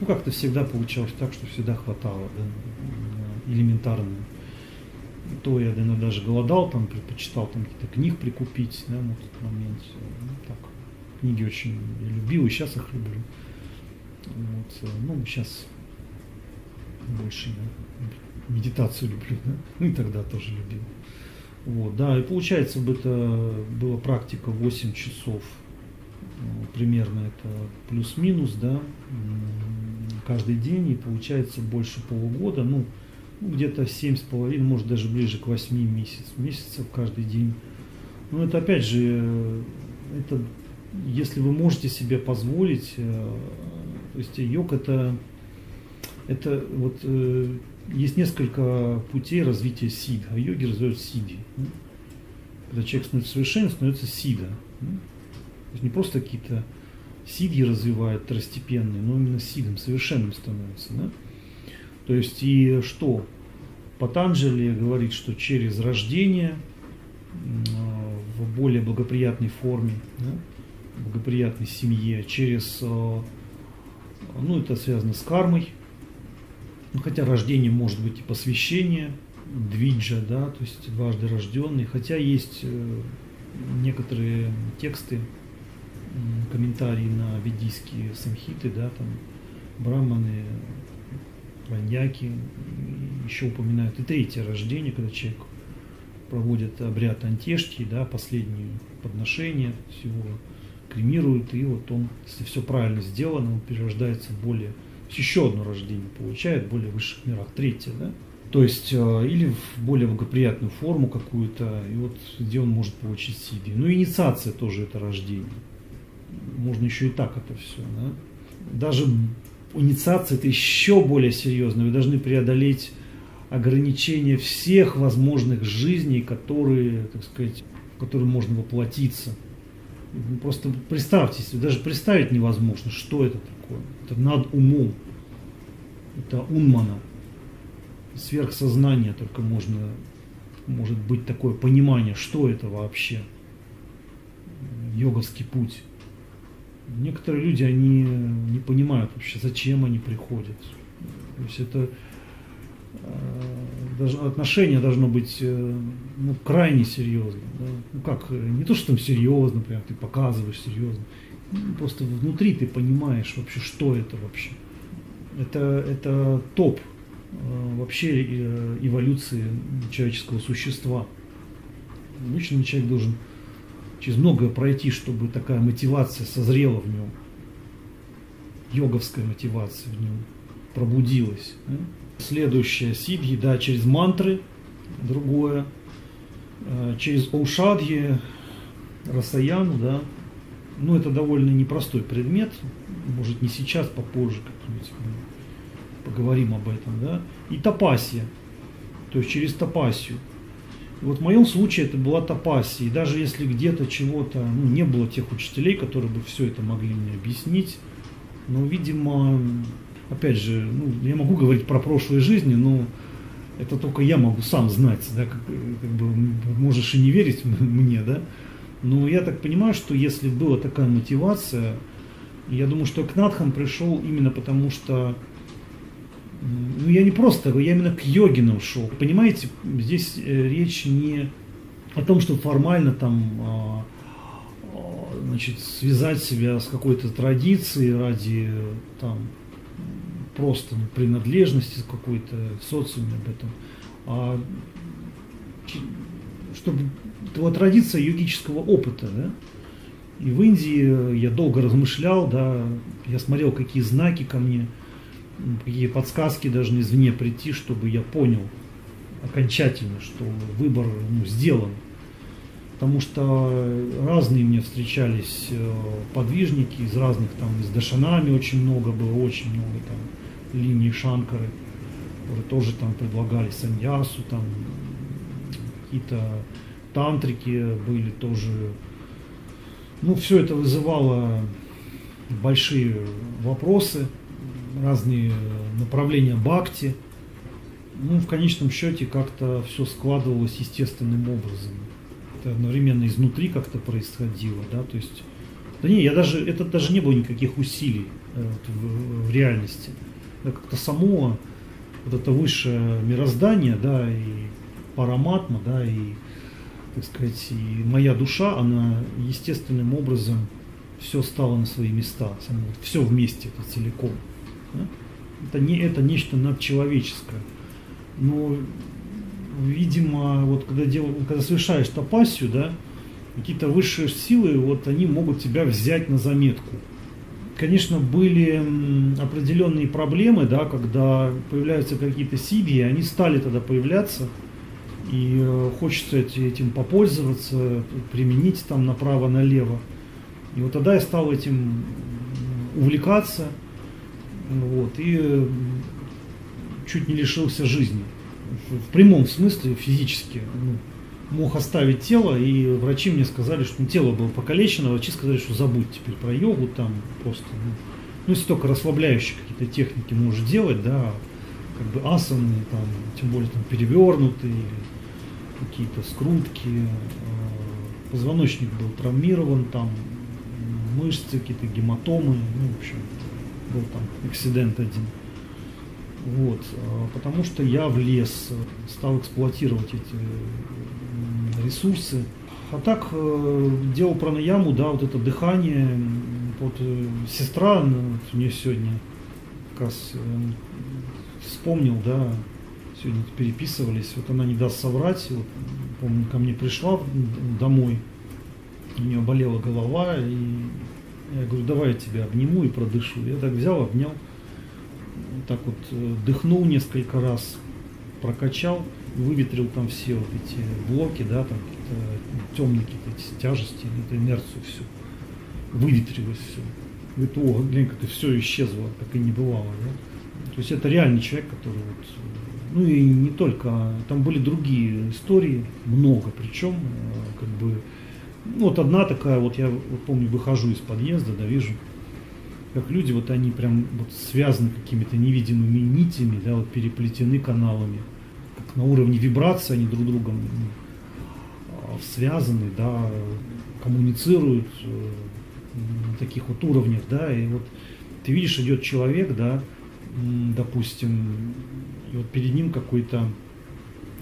Ну, как-то всегда получалось так, что всегда хватало, да, элементарно. То я иногда даже голодал, там, предпочитал там какие-то книг прикупить, да, на тот момент. Ну, так, книги очень любил, и сейчас их люблю. Вот, ну, сейчас больше я медитацию люблю, да? ну и тогда тоже любил. Вот, да, и получается, это была практика 8 часов, ну, примерно это плюс-минус, да, каждый день, и получается больше полугода, ну, ну где-то семь с половиной, может даже ближе к 8 месяцев, месяцев каждый день. Ну, это опять же, это, если вы можете себе позволить, э, то есть йог это, это вот э, есть несколько путей развития сида. А йоги развивают сиди. Когда человек становится совершенным, становится сида. То есть не просто какие-то сидьи развивают второстепенные, но именно сидом, совершенным становится. Да? То есть и что? Патанджали говорит, что через рождение в более благоприятной форме, да, благоприятной семье, через, ну это связано с кармой, ну, хотя рождение может быть и посвящение, двиджа, да, то есть дважды рожденный, хотя есть э, некоторые тексты, комментарии на ведийские самхиты, да, там браманы, ваньяки, еще упоминают. И третье рождение, когда человек проводит обряд антешки, да, последнее подношение, всего кремирует, и вот он, если все правильно сделано, он перерождается более еще одно рождение получает в более высших мирах, третье, да? То есть, э, или в более благоприятную форму какую-то, и вот где он может получить сиди. Ну, инициация тоже это рождение. Можно еще и так это все, да? Даже инициация это еще более серьезно. Вы должны преодолеть ограничения всех возможных жизней, которые, так сказать, в которые можно воплотиться. Просто представьте себе, даже представить невозможно, что это такое. Это над умом. Это унмана. Сверхсознание только можно, может быть такое понимание, что это вообще. Йоговский путь. Некоторые люди, они не понимают вообще, зачем они приходят. То есть это э, отношение должно быть э, ну, крайне серьезно. Да? Ну как, не то, что там серьезно, прям ты показываешь серьезно. Просто внутри ты понимаешь вообще, что это вообще. Это, это топ э, вообще э, эволюции человеческого существа. Обычно человек должен через многое пройти, чтобы такая мотивация созрела в нем. Йоговская мотивация в нем пробудилась. Да? Следующее сидхи, да, через мантры, другое, э, через Оушадхи, Расаяну, да, ну, это довольно непростой предмет, может не сейчас, попозже как-нибудь поговорим об этом, да, и топасия, то есть через топасию. Вот в моем случае это была топасия. И даже если где-то чего-то, ну, не было тех учителей, которые бы все это могли мне объяснить, но, видимо, опять же, ну, я могу говорить про прошлые жизни, но это только я могу сам знать, да, как, как бы можешь и не верить мне, да, но я так понимаю, что если была такая мотивация, я думаю, что к Надхам пришел именно потому, что ну, я не просто, я именно к йогинам шел. Понимаете, здесь э, речь не о том, что формально там а, а, значит, связать себя с какой-то традицией ради там, просто ну, принадлежности какой-то в социуме об этом, а чтобы это была традиция йогического опыта, да? И в Индии я долго размышлял, да, я смотрел, какие знаки ко мне, какие подсказки должны извне прийти, чтобы я понял окончательно, что выбор ну, сделан. Потому что разные мне встречались э, подвижники из разных, там, из Дашанами очень много было, очень много там линий Шанкары, которые тоже там предлагали саньясу, там какие-то тантрики были тоже. Ну, все это вызывало большие вопросы, разные направления бхакти. Ну, в конечном счете как-то все складывалось естественным образом. Это одновременно изнутри как-то происходило, да, то есть, да не, я даже, это даже не было никаких усилий э, вот, в, в реальности. Это как-то само вот это высшее мироздание, да, и параматма, да, и так сказать, и моя душа, она естественным образом все стало на свои места, все вместе, это целиком. Да? Это, не, это нечто надчеловеческое. Но, видимо, вот когда, дел, когда совершаешь топасию, да, какие-то высшие силы, вот они могут тебя взять на заметку. Конечно, были определенные проблемы, да, когда появляются какие-то сидии, они стали тогда появляться – и э, хочется этим попользоваться, применить там направо-налево. И вот тогда я стал этим увлекаться, вот, и э, чуть не лишился жизни. В прямом смысле, физически. Ну, мог оставить тело, и врачи мне сказали, что ну, тело было покалечено, врачи сказали, что забудь теперь про йогу, там просто, ну, ну если только расслабляющие какие-то техники можешь делать, да, как бы асаны, там, тем более там перевернутые, какие-то скрутки, э, позвоночник был травмирован, там мышцы, какие-то гематомы, ну, в общем, был там эксцидент один. Вот, э, потому что я влез, стал эксплуатировать эти ресурсы. А так э, делал пранаяму, да, вот это дыхание. Вот сестра мне сегодня как раз вспомнил, да, сегодня переписывались, вот она не даст соврать, вот, помню, ко мне пришла домой, у нее болела голова, и я говорю, давай я тебя обниму и продышу. Я так взял, обнял, так вот э, дыхнул несколько раз, прокачал, выветрил там все вот эти блоки, да, там какие-то темные какие-то тяжести, эту инерцию все, выветрилось все. Говорит, о, глянь, как это все исчезло, как и не бывало, да. То есть это реальный человек, который вот ну и не только, там были другие истории, много причем, э, как бы, вот одна такая, вот я вот помню, выхожу из подъезда, да, вижу, как люди, вот они прям вот связаны какими-то невидимыми нитями, да, вот переплетены каналами, как на уровне вибрации они друг другом а, связаны, да, коммуницируют э, на таких вот уровнях, да, и вот ты видишь, идет человек, да, допустим, и вот перед ним какой-то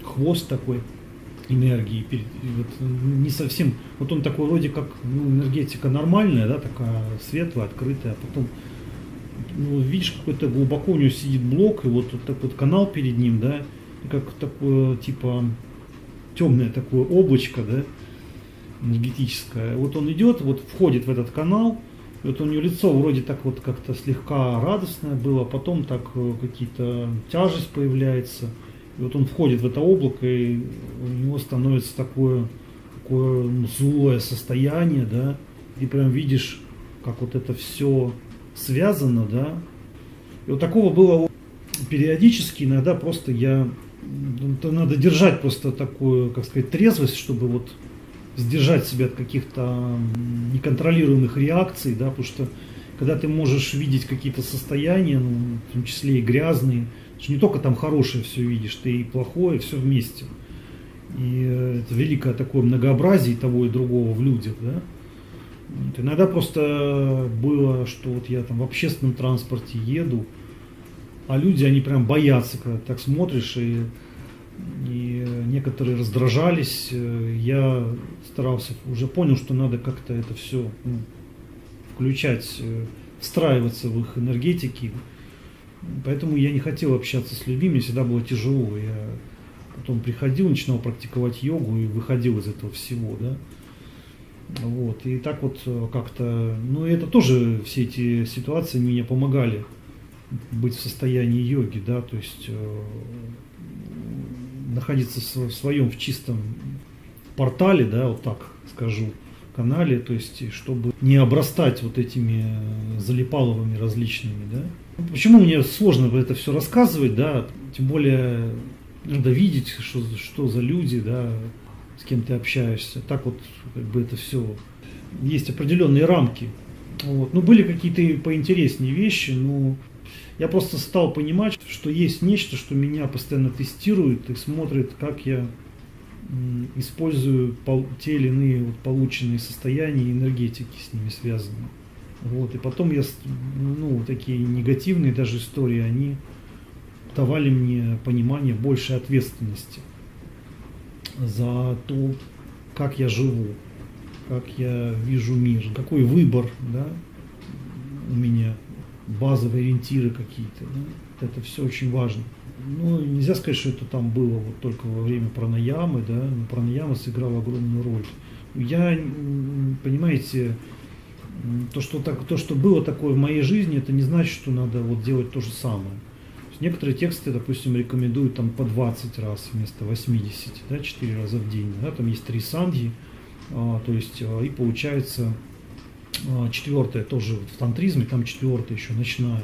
хвост такой энергии, вот не совсем, вот он такой вроде как ну, энергетика нормальная, да, такая светлая, открытая, а потом ну, видишь, какой-то глубоко у него сидит блок, и вот, вот такой вот канал перед ним, да, как такое, типа, темное такое облачко, да, энергетическое. Вот он идет, вот входит в этот канал, и вот у него лицо вроде так вот как-то слегка радостное было, а потом так э, какие-то тяжесть появляется. И вот он входит в это облако, и у него становится такое, такое злое состояние, да, и прям видишь, как вот это все связано, да. И вот такого было периодически, иногда просто я надо держать просто такую, как сказать, трезвость, чтобы вот сдержать себя от каких-то неконтролируемых реакций, да, потому что когда ты можешь видеть какие-то состояния, ну, в том числе и грязные, не только там хорошее все видишь, ты и плохое, все вместе. И э, это великое такое многообразие того и другого в людях, да. Вот. Иногда просто было, что вот я там в общественном транспорте еду, а люди, они прям боятся, когда так смотришь, и, и некоторые раздражались. Я старался, уже понял, что надо как-то это все ну, включать, встраиваться в их энергетики. Поэтому я не хотел общаться с людьми, мне всегда было тяжело. Я потом приходил, начинал практиковать йогу и выходил из этого всего, да. Вот. И так вот как-то, ну это тоже все эти ситуации мне помогали быть в состоянии йоги, да, то есть э, находиться в своем в чистом портале, да, вот так скажу, канале, то есть чтобы не обрастать вот этими залипаловыми различными, да. Почему мне сложно это все рассказывать, да, тем более надо видеть, что, что за люди, да, с кем ты общаешься. Так вот, как бы это все, есть определенные рамки. Вот. Ну, были какие-то поинтереснее вещи, но я просто стал понимать, что есть нечто, что меня постоянно тестирует и смотрит, как я использую те или иные вот полученные состояния и энергетики с ними связанные. Вот. И потом я, ну, такие негативные даже истории, они давали мне понимание большей ответственности за то, как я живу, как я вижу мир, какой выбор да, у меня базовые ориентиры какие-то. Да? Это все очень важно. Ну, нельзя сказать, что это там было вот только во время пранаямы, да, но пранаяма сыграла огромную роль. Я, понимаете, то что, так, то, что было такое в моей жизни, это не значит, что надо вот делать то же самое. Некоторые тексты, допустим, рекомендуют там по 20 раз вместо 80, да, 4 раза в день. Да, там есть три сандхи, а, то есть а, и получается а, четвертая тоже в тантризме, там четвертая еще ночная.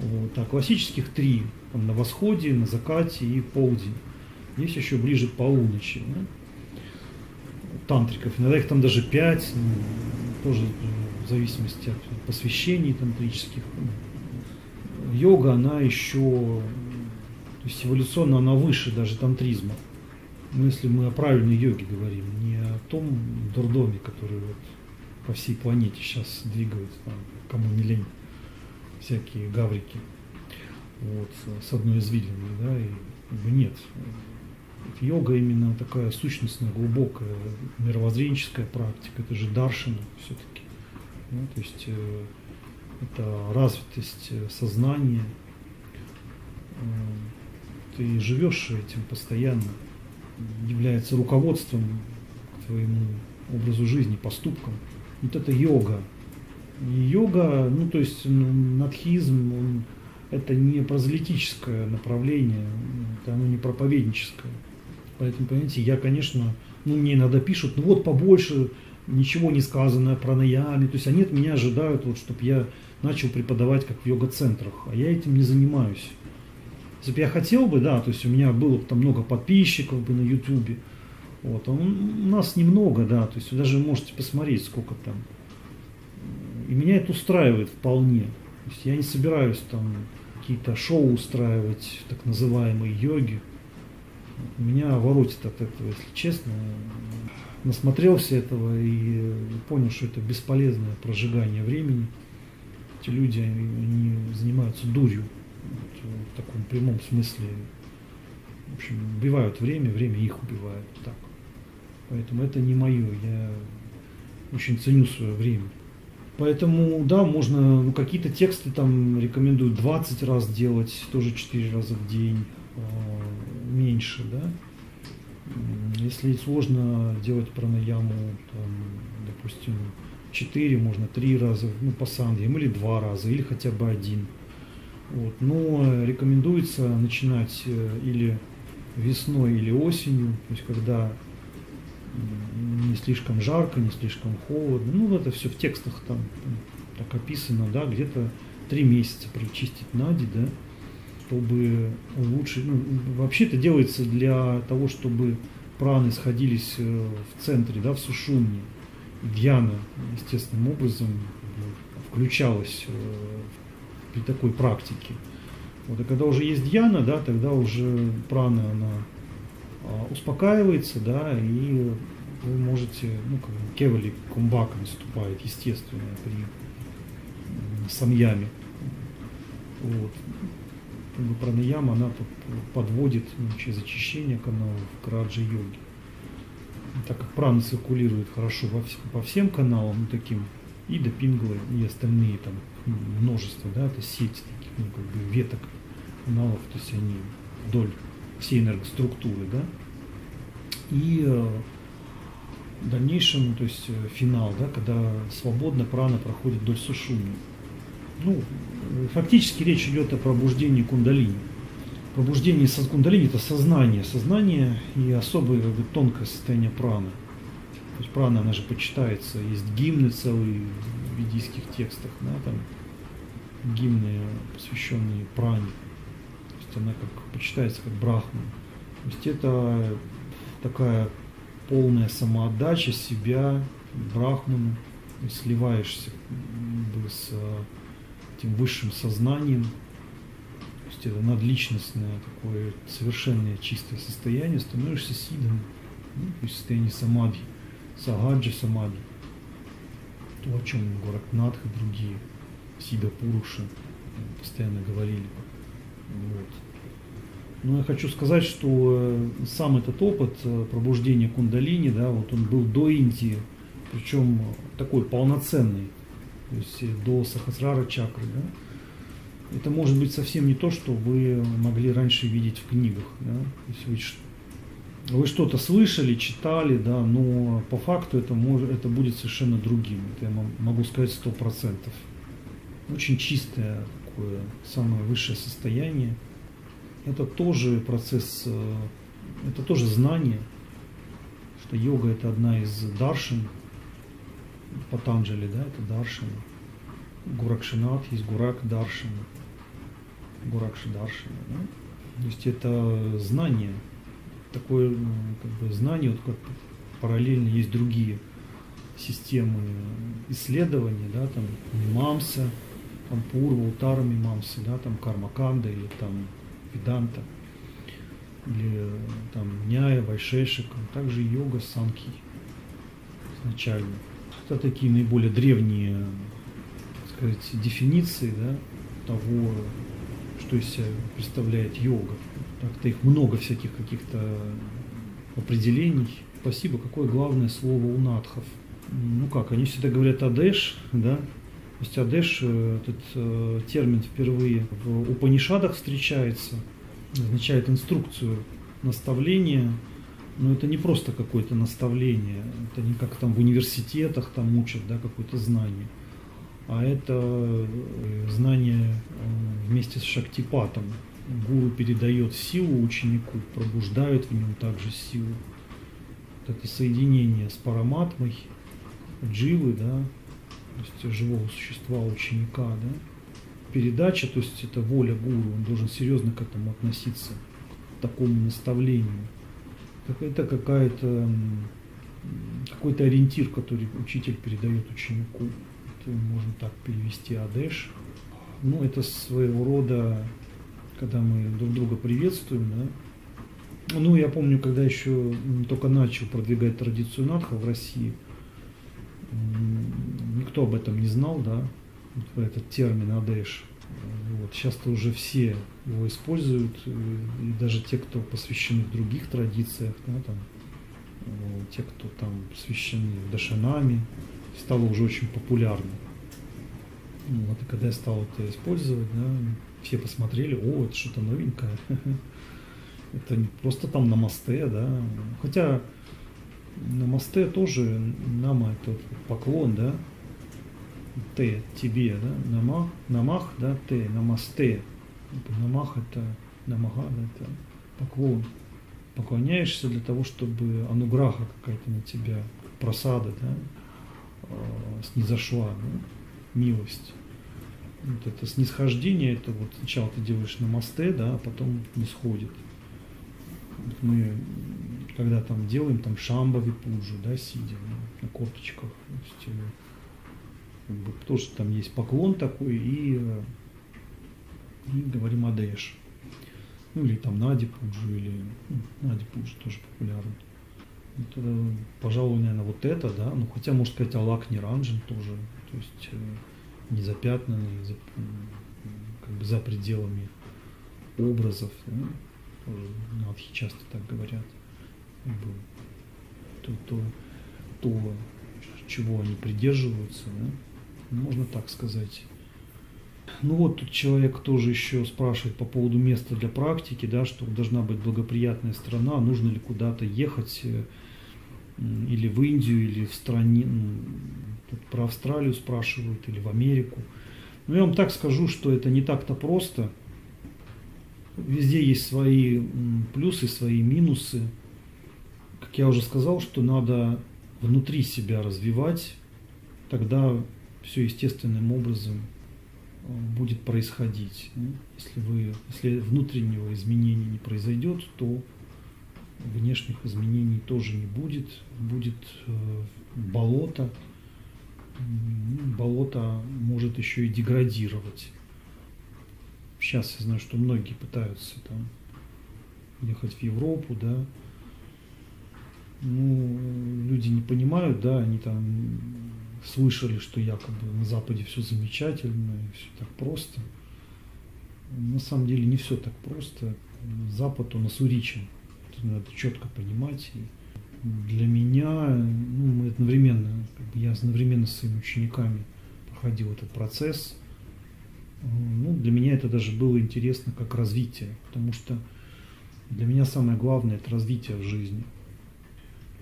Вот. А классических три, там, на восходе, на закате и полдень. Есть еще ближе к полуночи. Да? Тантриков. Иногда их там даже пять, ну, тоже в зависимости от посвящений тантрических. Йога, она еще, то есть эволюционно она выше даже тантризма. Но если мы о правильной йоге говорим, не о том дурдоме, который вот по всей планете сейчас двигают, там, кому не лень, всякие гаврики, вот, с одной извилиной, да, и нет. Йога именно такая сущностная, глубокая, мировоззренческая практика, это же даршина все-таки. Да, то есть э, это развитость э, сознания. Э, ты живешь этим постоянно, является руководством к твоему образу жизни, поступкам вот это йога. И йога, ну то есть ну, надхизм, он, это не прозелитическое направление, это оно не проповедническое. Поэтому, понимаете, я, конечно, ну мне иногда пишут, ну вот побольше, ничего не сказано про наями, то есть они от меня ожидают, вот, чтобы я начал преподавать как в йога-центрах, а я этим не занимаюсь. Если бы я хотел бы, да, то есть у меня было бы там много подписчиков бы на ютубе, вот, а у нас немного, да, то есть вы даже можете посмотреть, сколько там. И меня это устраивает вполне. То есть я не собираюсь там какие-то шоу устраивать, так называемые йоги. Меня воротит от этого, если честно. Насмотрелся этого и понял, что это бесполезное прожигание времени. Эти люди, они занимаются дурью вот, в таком прямом смысле. В общем, убивают время, время их убивает. Так. Поэтому это не мое. Я очень ценю свое время. Поэтому, да, можно, ну, какие-то тексты там рекомендуют 20 раз делать, тоже 4 раза в день, э, меньше, да. Если сложно делать пранаяму, там, допустим, 4, можно 3 раза, ну, по сандхям, или 2 раза, или хотя бы один. Вот. Но рекомендуется начинать э, или весной, или осенью, то есть когда не слишком жарко, не слишком холодно. Ну, это все в текстах там так описано, да, где-то три месяца прочистить нади, да, чтобы улучшить, ну, вообще это делается для того, чтобы праны сходились э, в центре, да, в сушумне. Дьяна естественным образом включалась э, при такой практике. Вот, и когда уже есть дьяна, да, тогда уже прана, она а, успокаивается, да, и вы можете, ну, как бы кевали кумбака наступает, естественно, при самьяме. Вот. Как бы пранаяма, она подводит ну, через очищение каналов к раджа-йоге. Так как прана циркулирует хорошо во, по всем каналам, ну, таким и до пинглы, и остальные там множество, да, это сеть таких, ну, как бы веток каналов, то есть они вдоль всей энергоструктуры, да, и э, в дальнейшем, то есть э, финал, да, когда свободно прана проходит вдоль сушуми. Ну, фактически речь идет о пробуждении кундалини. Пробуждение кундалини это сознание, сознание и особое как бы, тонкое состояние праны. То есть прана, она же почитается, есть гимны целые в ведийских текстах, да, там гимны, посвященные пране. То есть она как почитается как брахман. То есть это такая полная самоотдача себя брахману, сливаешься с этим высшим сознанием, то есть это надличностное такое совершенное чистое состояние, становишься сидом, ну, то есть состояние самадхи, сагаджа самадхи, то, о чем Горакнатх и другие, Сида Пуруши постоянно говорили. Вот. Но я хочу сказать, что э, сам этот опыт э, пробуждения кундалини, да, вот он был до Индии, причем такой полноценный, то есть э, до Сахасрара чакры. Да. Это может быть совсем не то, что вы могли раньше видеть в книгах. Да. То есть вы, вы что-то слышали, читали, да, но по факту это, может, это будет совершенно другим. Это я могу сказать сто процентов. Очень чистое такое самое высшее состояние – это тоже процесс, э, это тоже знание, что йога это одна из даршин, Патанджали, да, это даршина. Гуракшинат есть Гурак Даршина. Гуракши Даршина. Да? То есть это знание, такое как бы знание, вот как параллельно есть другие системы исследования, да, там мимамса, там пурва, утара мимамса, да, там кармаканда или там Веданта, или там Няя, Вайшешика, также йога, санки изначально. Это такие наиболее древние, так сказать, дефиниции да, того, что из себя представляет йога. Так-то их много всяких каких-то определений. Спасибо, какое главное слово у надхов. Ну как, они всегда говорят адеш, да, то есть Адеш, э, этот э, термин впервые в Упанишадах встречается, означает инструкцию, наставление, но это не просто какое-то наставление, это не как там в университетах там учат, да, какое-то знание, а это э, знание вместе с Шактипатом. Гуру передает силу ученику, пробуждает в нем также силу. Вот это соединение с параматмой, дживы, да, то есть живого существа, ученика, да, передача, то есть это воля гуру, он должен серьезно к этому относиться, к такому наставлению. Это какая-то какой-то ориентир, который учитель передает ученику. Это можно так перевести адеш. Ну, это своего рода, когда мы друг друга приветствуем, да. Ну, я помню, когда еще только начал продвигать традицию надха в России – никто об этом не знал, да, этот термин Адеш. Вот. Сейчас-то уже все его используют, и даже те, кто посвящены в других традициях, да, там, те, кто там посвящены Дашанами, стало уже очень популярно. Вот, и когда я стал это использовать, да, все посмотрели, о, это что-то новенькое. Это не просто там на мосте, да. Хотя Намасте тоже, нама это поклон, да, те тебе, да, намах, намах, да, те, намасте. Намах это, намага, да, это поклон. Поклоняешься для того, чтобы ануграха какая-то на тебя, просада, да, снизошла, да, милость. Вот это снисхождение, это вот сначала ты делаешь на мосте, да, а потом не сходит. Вот мы когда там делаем там шамбави пуджу, да, сидя на корточках, то есть, э, как бы, тоже там есть поклон такой и, э, и говорим Адеш. Ну или там Нади Пуджу, или ну, Нади Пуджу тоже популярно. Это, пожалуй, наверное, вот это, да, ну хотя, можно сказать, Аллах Ниранджин тоже, то есть э, не запятнанный, за, как бы за пределами образов, да, тоже надхи часто так говорят то, то, то, чего они придерживаются, да? Можно так сказать. Ну вот тут человек тоже еще спрашивает по поводу места для практики, да, что должна быть благоприятная страна, нужно ли куда-то ехать э, или в Индию, или в стране, ну, тут про Австралию спрашивают, или в Америку. Но я вам так скажу, что это не так-то просто. Везде есть свои плюсы, свои минусы как я уже сказал, что надо внутри себя развивать, тогда все естественным образом э, будет происходить. Если, вы, если внутреннего изменения не произойдет, то внешних изменений тоже не будет. Будет э, болото. Болото может еще и деградировать. Сейчас я знаю, что многие пытаются там ехать в Европу, да, ну, люди не понимают, да, они там слышали, что якобы на Западе все замечательно, и все так просто. На самом деле не все так просто. Запад, он осуричен. Это надо четко понимать. И для меня, ну, мы одновременно, как бы я одновременно с своими учениками проходил этот процесс. Ну, для меня это даже было интересно как развитие, потому что для меня самое главное – это развитие в жизни –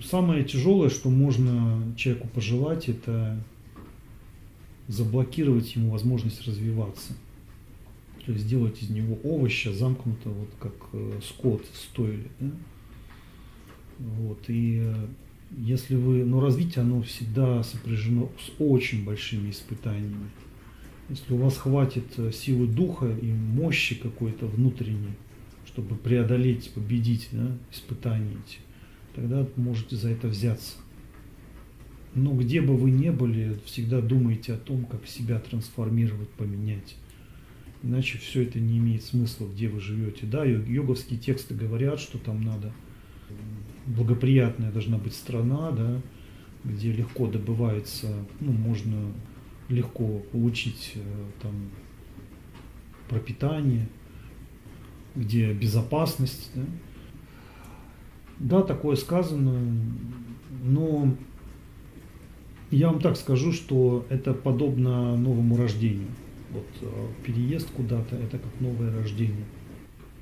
Самое тяжелое, что можно человеку пожелать, это заблокировать ему возможность развиваться. То есть сделать из него овоща, замкнутого, вот как э, скот стоили. Да? Вот, и э, если вы, но развитие оно всегда сопряжено с очень большими испытаниями. Если у вас хватит э, силы духа и мощи какой-то внутренней, чтобы преодолеть, победить да, испытания эти, тогда можете за это взяться. Но где бы вы ни были, всегда думайте о том, как себя трансформировать, поменять. Иначе все это не имеет смысла, где вы живете. Да, йоговские тексты говорят, что там надо благоприятная должна быть страна, да, где легко добывается, ну, можно легко получить э, там пропитание, где безопасность, да, да, такое сказано, но я вам так скажу, что это подобно новому рождению. Вот э, переезд куда-то – это как новое рождение.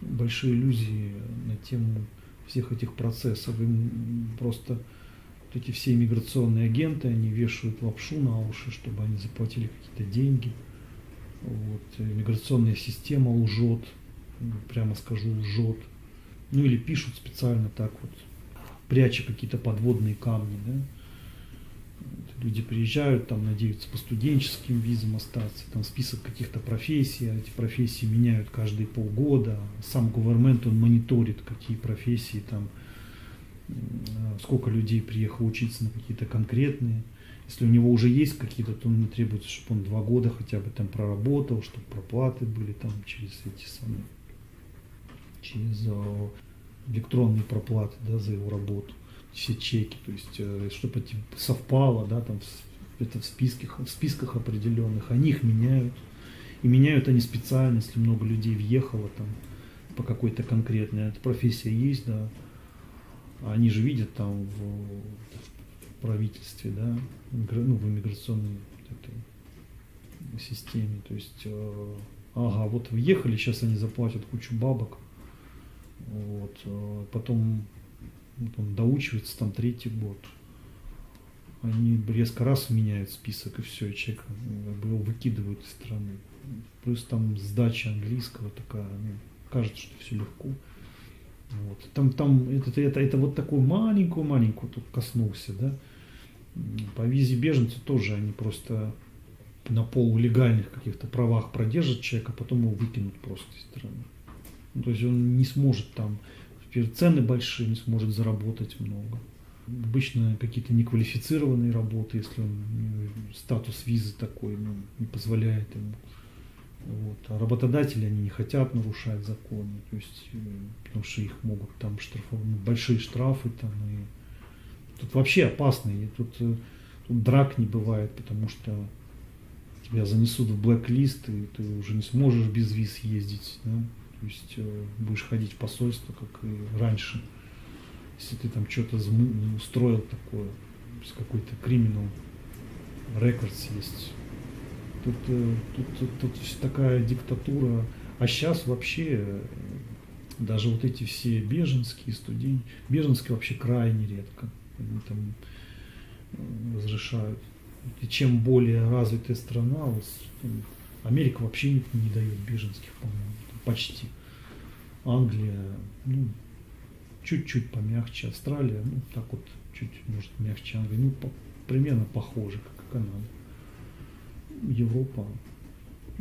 Большие иллюзии на тему всех этих процессов. Им просто эти все иммиграционные агенты, они вешают лапшу на уши, чтобы они заплатили какие-то деньги. Вот. Иммиграционная система лжет, прямо скажу, лжет – ну или пишут специально так вот, пряча какие-то подводные камни, да. Люди приезжают, там надеются по студенческим визам остаться, там список каких-то профессий, а эти профессии меняют каждые полгода. Сам гувермент, он мониторит, какие профессии там, сколько людей приехало учиться на какие-то конкретные. Если у него уже есть какие-то, то не требуется, чтобы он два года хотя бы там проработал, чтобы проплаты были там через эти самые через э, электронные проплаты да, за его работу, все чеки, то есть э, чтобы совпало, да, там это в списках, в списках определенных, они их меняют. И меняют они специально, если много людей въехало там по какой-то конкретной, эта профессия есть, да, а они же видят там в, в правительстве, да, ну, в иммиграционной этой системе, то есть, э, ага, вот въехали, сейчас они заплатят кучу бабок, вот. Э, потом ну, там, доучивается там третий год. Они резко раз меняют список, и все, человек его выкидывают из страны. Плюс там сдача английского такая, ну, кажется, что все легко. Вот. Там, там это, это, это вот такую маленькую-маленькую тут коснулся, да. По визе беженца тоже они просто на полулегальных каких-то правах продержат человека, а потом его выкинут просто из страны. Ну, то есть он не сможет там, цены большие, не сможет заработать много. Обычно какие-то неквалифицированные работы, если он статус визы такой ну, не позволяет ему. Вот. А работодатели, они не хотят нарушать законы, то есть, э, потому что их могут там штрафовать, ну, большие штрафы там, и тут вообще опасно, и тут, э, тут драк не бывает, потому что тебя занесут в блэк-лист, и ты уже не сможешь без виз ездить, да? То есть э, будешь ходить в посольство, как и раньше, если ты там что-то устроил такое, какой-то криминал рекордс есть, Тут, э, тут, тут, тут такая диктатура. А сейчас вообще э, даже вот эти все беженские студенты, беженские вообще крайне редко. Они там разрешают. И чем более развитая страна, Америка вообще не, не дает беженских, по-моему, почти. Англия, ну, чуть-чуть помягче. Австралия, ну, так вот, чуть, может, мягче Англия. Ну, по, примерно похоже, как Канада. Европа.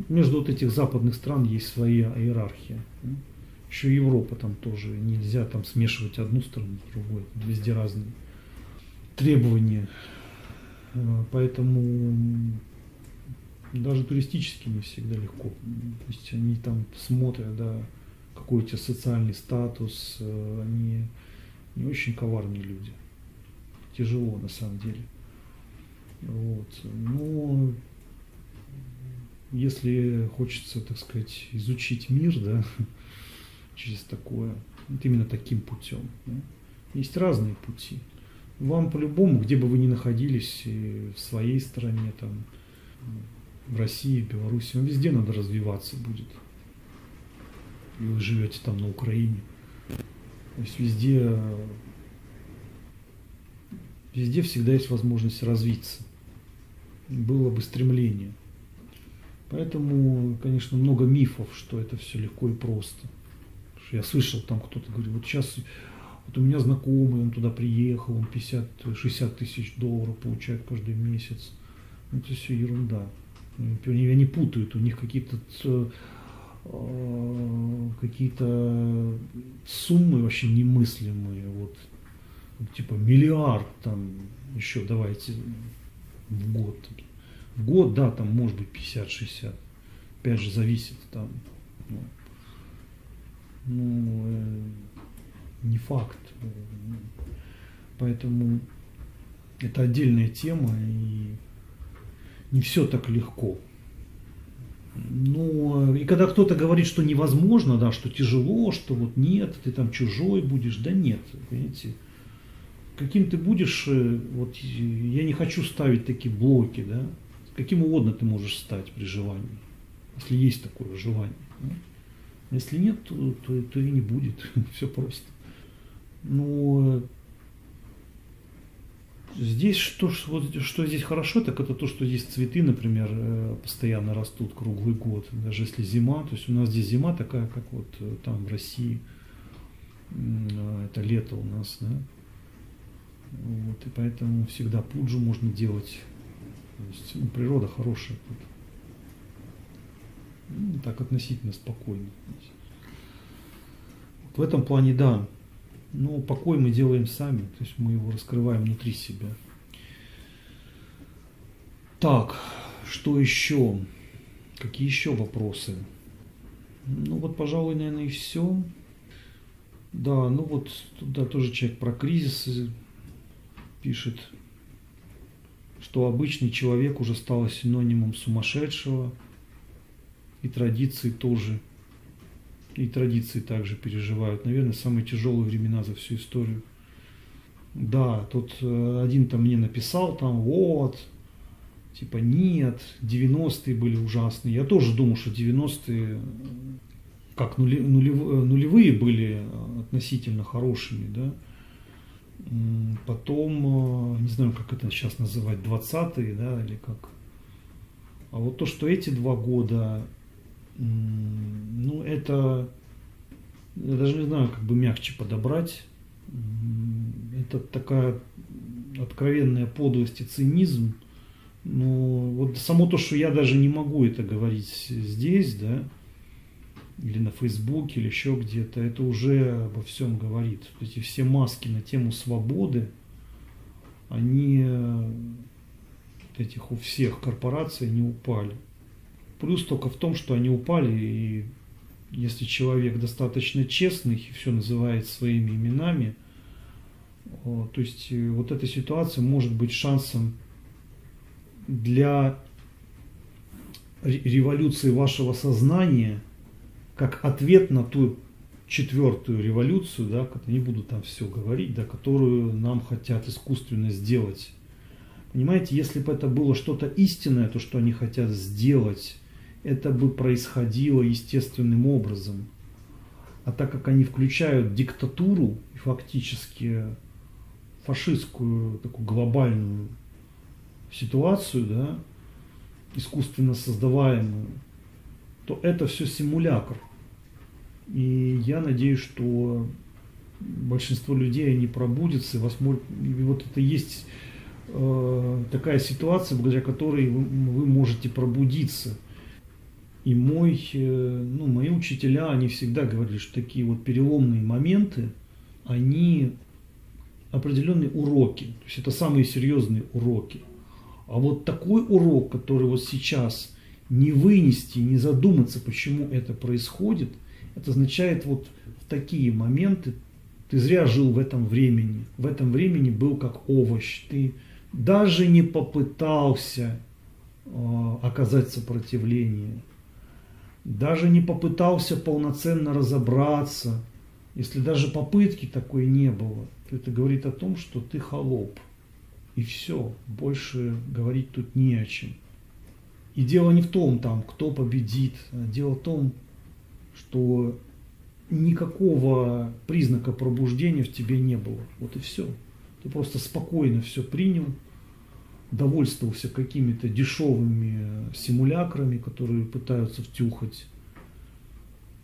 Между вот этих западных стран есть своя иерархия. Еще Европа там тоже нельзя там смешивать одну страну с другой. Везде разные требования. Э, поэтому даже туристически не всегда легко. То есть они там смотрят, да, какой у тебя социальный статус, э, они не очень коварные люди. Тяжело на самом деле. Вот. Но если хочется, так сказать, изучить мир, да, через такое, вот именно таким путем. Да. Есть разные пути. Вам по-любому, где бы вы ни находились, в своей стране, там, в России, в Беларуси, вам везде надо развиваться будет. И вы живете там на Украине. То есть везде, везде всегда есть возможность развиться. Было бы стремление – Поэтому, конечно, много мифов, что это все легко и просто. Я слышал, там кто-то говорит, вот сейчас вот у меня знакомый, он туда приехал, он 50-60 тысяч долларов получает каждый месяц. Ну, это все ерунда. Они, путают, у них какие-то э, какие-то суммы вообще немыслимые. Вот, типа миллиард там еще давайте в год в год, да, там может быть 50-60. Опять же, зависит там. Ну, ну э, не факт. Поэтому это отдельная тема, и не все так легко. Ну, и когда кто-то говорит, что невозможно, да, что тяжело, что вот нет, ты там чужой будешь, да нет, понимаете, каким ты будешь, э, вот я не хочу ставить такие блоки, да, каким угодно ты можешь стать при желании, если есть такое желание. Да? Если нет, то, то, то и не будет. Все просто. Но здесь что, вот, что здесь хорошо, так это то, что здесь цветы, например, э, постоянно растут круглый год. Даже если зима, то есть у нас здесь зима такая, как вот э, там в России, а, это лето у нас, да. Вот, и поэтому всегда пуджу можно делать то есть ну, природа хорошая тут. Ну, так относительно спокойно. Вот в этом плане да. Но покой мы делаем сами, то есть мы его раскрываем внутри себя. Так, что еще? Какие еще вопросы? Ну вот, пожалуй, наверное, и все. Да, ну вот туда тоже человек про кризис пишет что обычный человек уже стал синонимом сумасшедшего, и традиции тоже, и традиции также переживают, наверное, самые тяжелые времена за всю историю. Да, тут э, один там мне написал, там, вот, типа, нет, 90-е были ужасные. Я тоже думал, что 90-е, как нули, нулев, нулевые были относительно хорошими, да, Потом, э, не знаю, как это сейчас называть, 20-е, да, или как. А вот то, что эти два года, ну, это, я даже не знаю, как бы мягче подобрать. Это такая откровенная подлость и цинизм Но вот само то, что я даже не могу это говорить здесь, да, или на Фейсбуке, или еще где-то, это уже обо всем говорит. Эти все маски на тему свободы, они этих у всех корпораций не упали. Плюс только в том, что они упали, и если человек достаточно честный и все называет своими именами, то есть э, вот эта ситуация может быть шансом для революции вашего сознания – как ответ на ту четвертую революцию, да, не буду там все говорить, да, которую нам хотят искусственно сделать. Понимаете, если бы это было что-то истинное, то, что они хотят сделать, это бы происходило естественным образом. А так как они включают диктатуру фактически фашистскую такую глобальную ситуацию, да, искусственно создаваемую, то это все симулятор. И я надеюсь, что большинство людей они пробудятся, и, возможно, вот это есть э, такая ситуация, благодаря которой вы, вы можете пробудиться. И мой, э, ну, мои учителя, они всегда говорили, что такие вот переломные моменты, они определенные уроки. То есть это самые серьезные уроки. А вот такой урок, который вот сейчас не вынести, не задуматься, почему это происходит, это означает вот в такие моменты ты зря жил в этом времени. В этом времени был как овощ. Ты даже не попытался э, оказать сопротивление. Даже не попытался полноценно разобраться. Если даже попытки такой не было, то это говорит о том, что ты холоп. И все, больше говорить тут не о чем. И дело не в том, там, кто победит, а дело в том, что никакого признака пробуждения в тебе не было. Вот и все. Ты просто спокойно все принял, довольствовался какими-то дешевыми симулякрами, которые пытаются втюхать,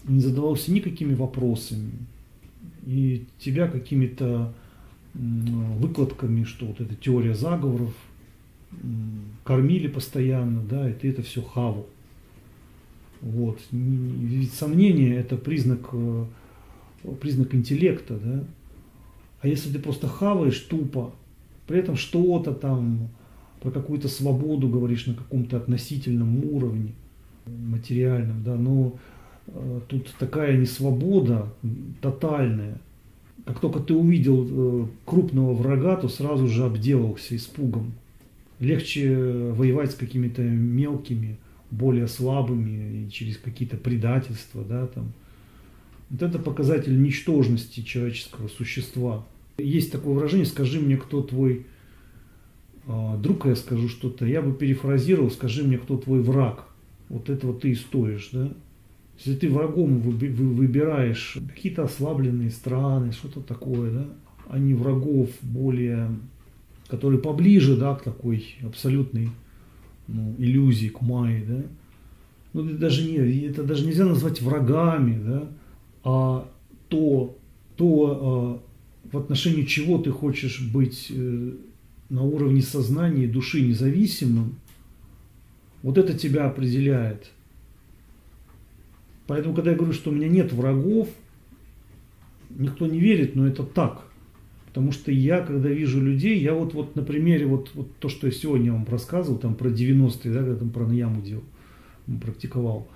не задавался никакими вопросами. И тебя какими-то выкладками, что вот эта теория заговоров, кормили постоянно, да, и ты это все хавал. Вот. Ведь сомнение это признак, э, признак интеллекта, да. А если ты просто хаваешь тупо, при этом что-то там про какую-то свободу говоришь на каком-то относительном уровне материальном, да, но э, тут такая несвобода тотальная. Как только ты увидел э, крупного врага, то сразу же обделался испугом легче воевать с какими-то мелкими, более слабыми и через какие-то предательства, да, там. Вот это показатель ничтожности человеческого существа. Есть такое выражение, скажи мне, кто твой друг, я скажу что-то, я бы перефразировал, скажи мне, кто твой враг. Вот этого ты и стоишь, да. Если ты врагом выбираешь какие-то ослабленные страны, что-то такое, да, а не врагов более который поближе, да, к такой абсолютной ну, иллюзии, к майе, да. Ну, это даже, не, это даже нельзя назвать врагами, да, а то, то э, в отношении чего ты хочешь быть э, на уровне сознания и души независимым, вот это тебя определяет. Поэтому, когда я говорю, что у меня нет врагов, никто не верит, но это так. Потому что я, когда вижу людей, я вот, вот на примере, вот, вот то, что я сегодня вам рассказывал, там про 90-е, да, когда там про наяму делал, практиковал.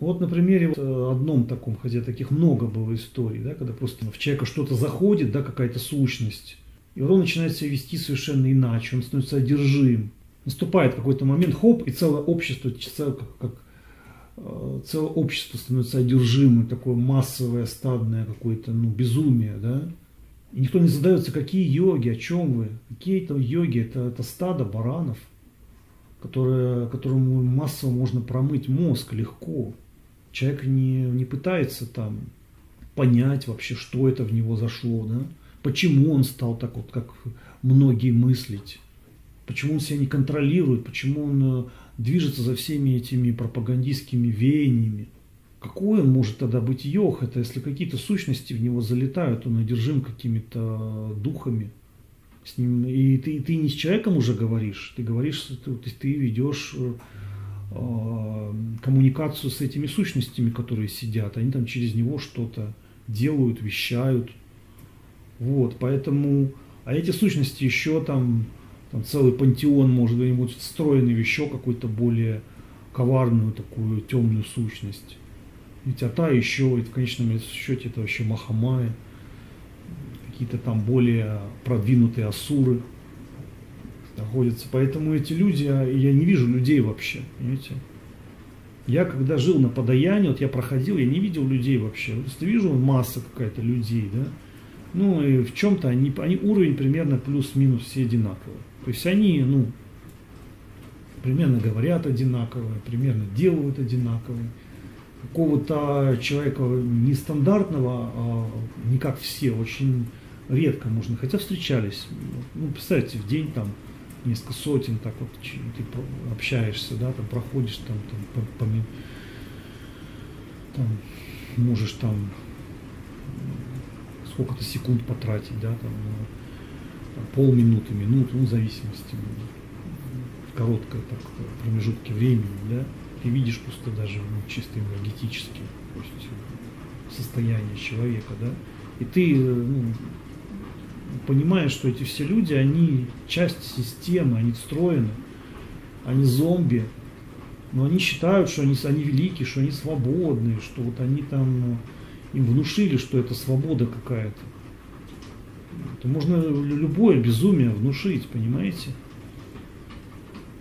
Вот на примере вот э, одном таком, хотя таких много было историй, да, когда просто в человека что-то заходит, да, какая-то сущность, и он начинает себя вести совершенно иначе, он становится одержим. Наступает какой-то момент, хоп, и целое общество, целое, как, как э, целое общество становится одержимым, такое массовое, стадное какое-то, ну, безумие, да, и никто не задается, какие йоги, о чем вы. Какие это йоги, это, это стадо баранов, которые, которому массово можно промыть мозг легко. Человек не, не пытается там понять вообще, что это в него зашло, да? Почему он стал так вот, как многие мыслить, почему он себя не контролирует, почему он э, движется за всеми этими пропагандистскими веяниями. Какой он может тогда быть йог? Это если какие-то сущности в него залетают, он одержим какими-то духами. С ним, и ты, ты не с человеком уже говоришь, ты говоришь, ты, ты ведешь э, коммуникацию с этими сущностями, которые сидят. Они там через него что-то делают, вещают. Вот, поэтому, а эти сущности еще там, там целый пантеон, может быть, встроенный в еще какую-то более коварную такую темную сущность. Ведь а та еще, в конечном счете, это вообще Махамая, какие-то там более продвинутые асуры находятся. Поэтому эти люди, я не вижу людей вообще, понимаете? Я когда жил на подаянии, вот я проходил, я не видел людей вообще. Просто вижу масса какая-то людей, да. Ну и в чем-то они, они уровень примерно плюс-минус все одинаковые. То есть они, ну, примерно говорят одинаковые, примерно делают одинаковые. Какого-то человека нестандартного, а не как все, очень редко можно, хотя встречались. Ну, представьте, в день там несколько сотен, так вот ты общаешься, да, там проходишь, там, там, по, по, там можешь там сколько-то секунд потратить, да, там, полминуты, минуту, ну, в зависимости, в короткой так, промежутке времени, да, ты видишь просто даже ну, чисто энергетически то есть, состояние человека, да, и ты ну, понимая, что эти все люди, они часть системы, они встроены, они зомби, но они считают, что они, они великие, что они свободные, что вот они там, им внушили, что это свобода какая-то. Это можно любое безумие внушить, понимаете?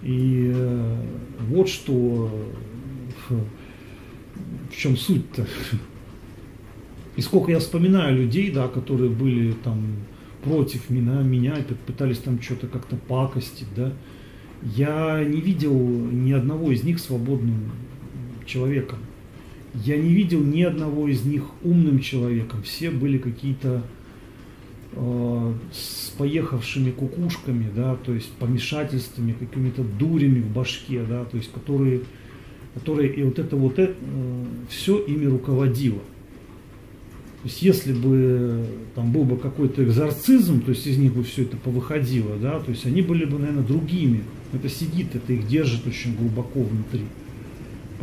И э, вот что, в чем суть-то. И сколько я вспоминаю людей, да, которые были там против меня, меня пытались там что-то как-то пакостить, да. Я не видел ни одного из них свободным человеком. Я не видел ни одного из них умным человеком. Все были какие-то э, с поехавшими кукушками, да, то есть помешательствами, какими-то дурями в башке, да, то есть которые, которые и вот это вот это, э, все ими руководило. То есть если бы там был бы какой-то экзорцизм, то есть из них бы все это повыходило, да, то есть они были бы, наверное, другими. Это сидит, это их держит очень глубоко внутри.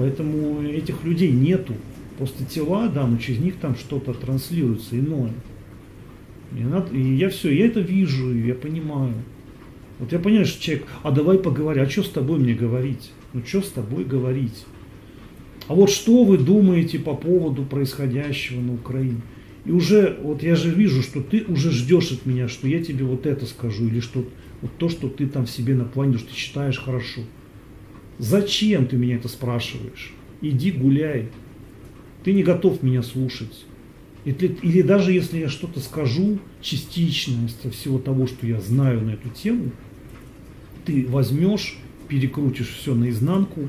Поэтому этих людей нету. Просто тела, да, но через них там что-то транслируется иное. И, надо, и я все, я это вижу, я понимаю. Вот я понимаю, что человек, а давай поговорим, а что с тобой мне говорить? Ну что с тобой говорить? А вот что вы думаете по поводу происходящего на Украине? И уже, вот я же вижу, что ты уже ждешь от меня, что я тебе вот это скажу, или что вот то, что ты там в себе напланил, что ты считаешь хорошо. Зачем ты меня это спрашиваешь? Иди гуляй. Ты не готов меня слушать. Или, или даже если я что-то скажу частично из всего того, что я знаю на эту тему, ты возьмешь, перекрутишь все наизнанку,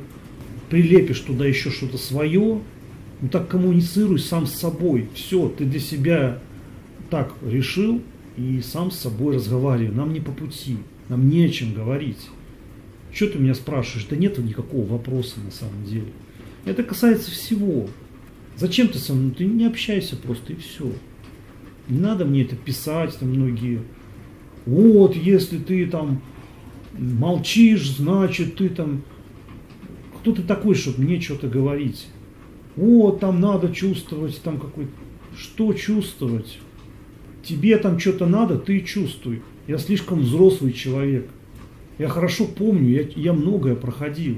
прилепишь туда еще что-то свое, ну так коммуницируй сам с собой. Все, ты для себя так решил и сам с собой разговаривай. Нам не по пути, нам не о чем говорить. Что ты меня спрашиваешь? Да нет никакого вопроса на самом деле. Это касается всего. Зачем ты со мной? Ты не общайся просто и все. Не надо мне это писать, там многие. Вот, если ты там молчишь, значит ты там кто ты такой, чтобы мне что-то говорить? О, там надо чувствовать, там какой Что чувствовать? Тебе там что-то надо, ты чувствуй. Я слишком взрослый человек. Я хорошо помню, я, я многое проходил.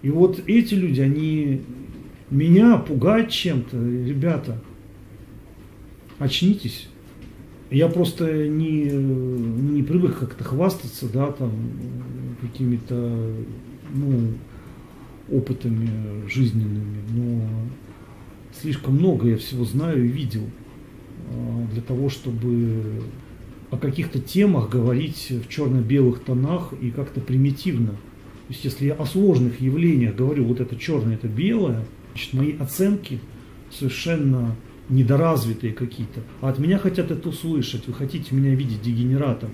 И вот эти люди, они меня пугают чем-то. Ребята, очнитесь. Я просто не, не привык как-то хвастаться, да, там, какими-то, ну, опытами жизненными, но слишком много я всего знаю и видел а, для того, чтобы о каких-то темах говорить в черно-белых тонах и как-то примитивно. То есть если я о сложных явлениях говорю, вот это черное, это белое, значит, мои оценки совершенно недоразвитые какие-то. А от меня хотят это услышать. Вы хотите меня видеть дегенератом.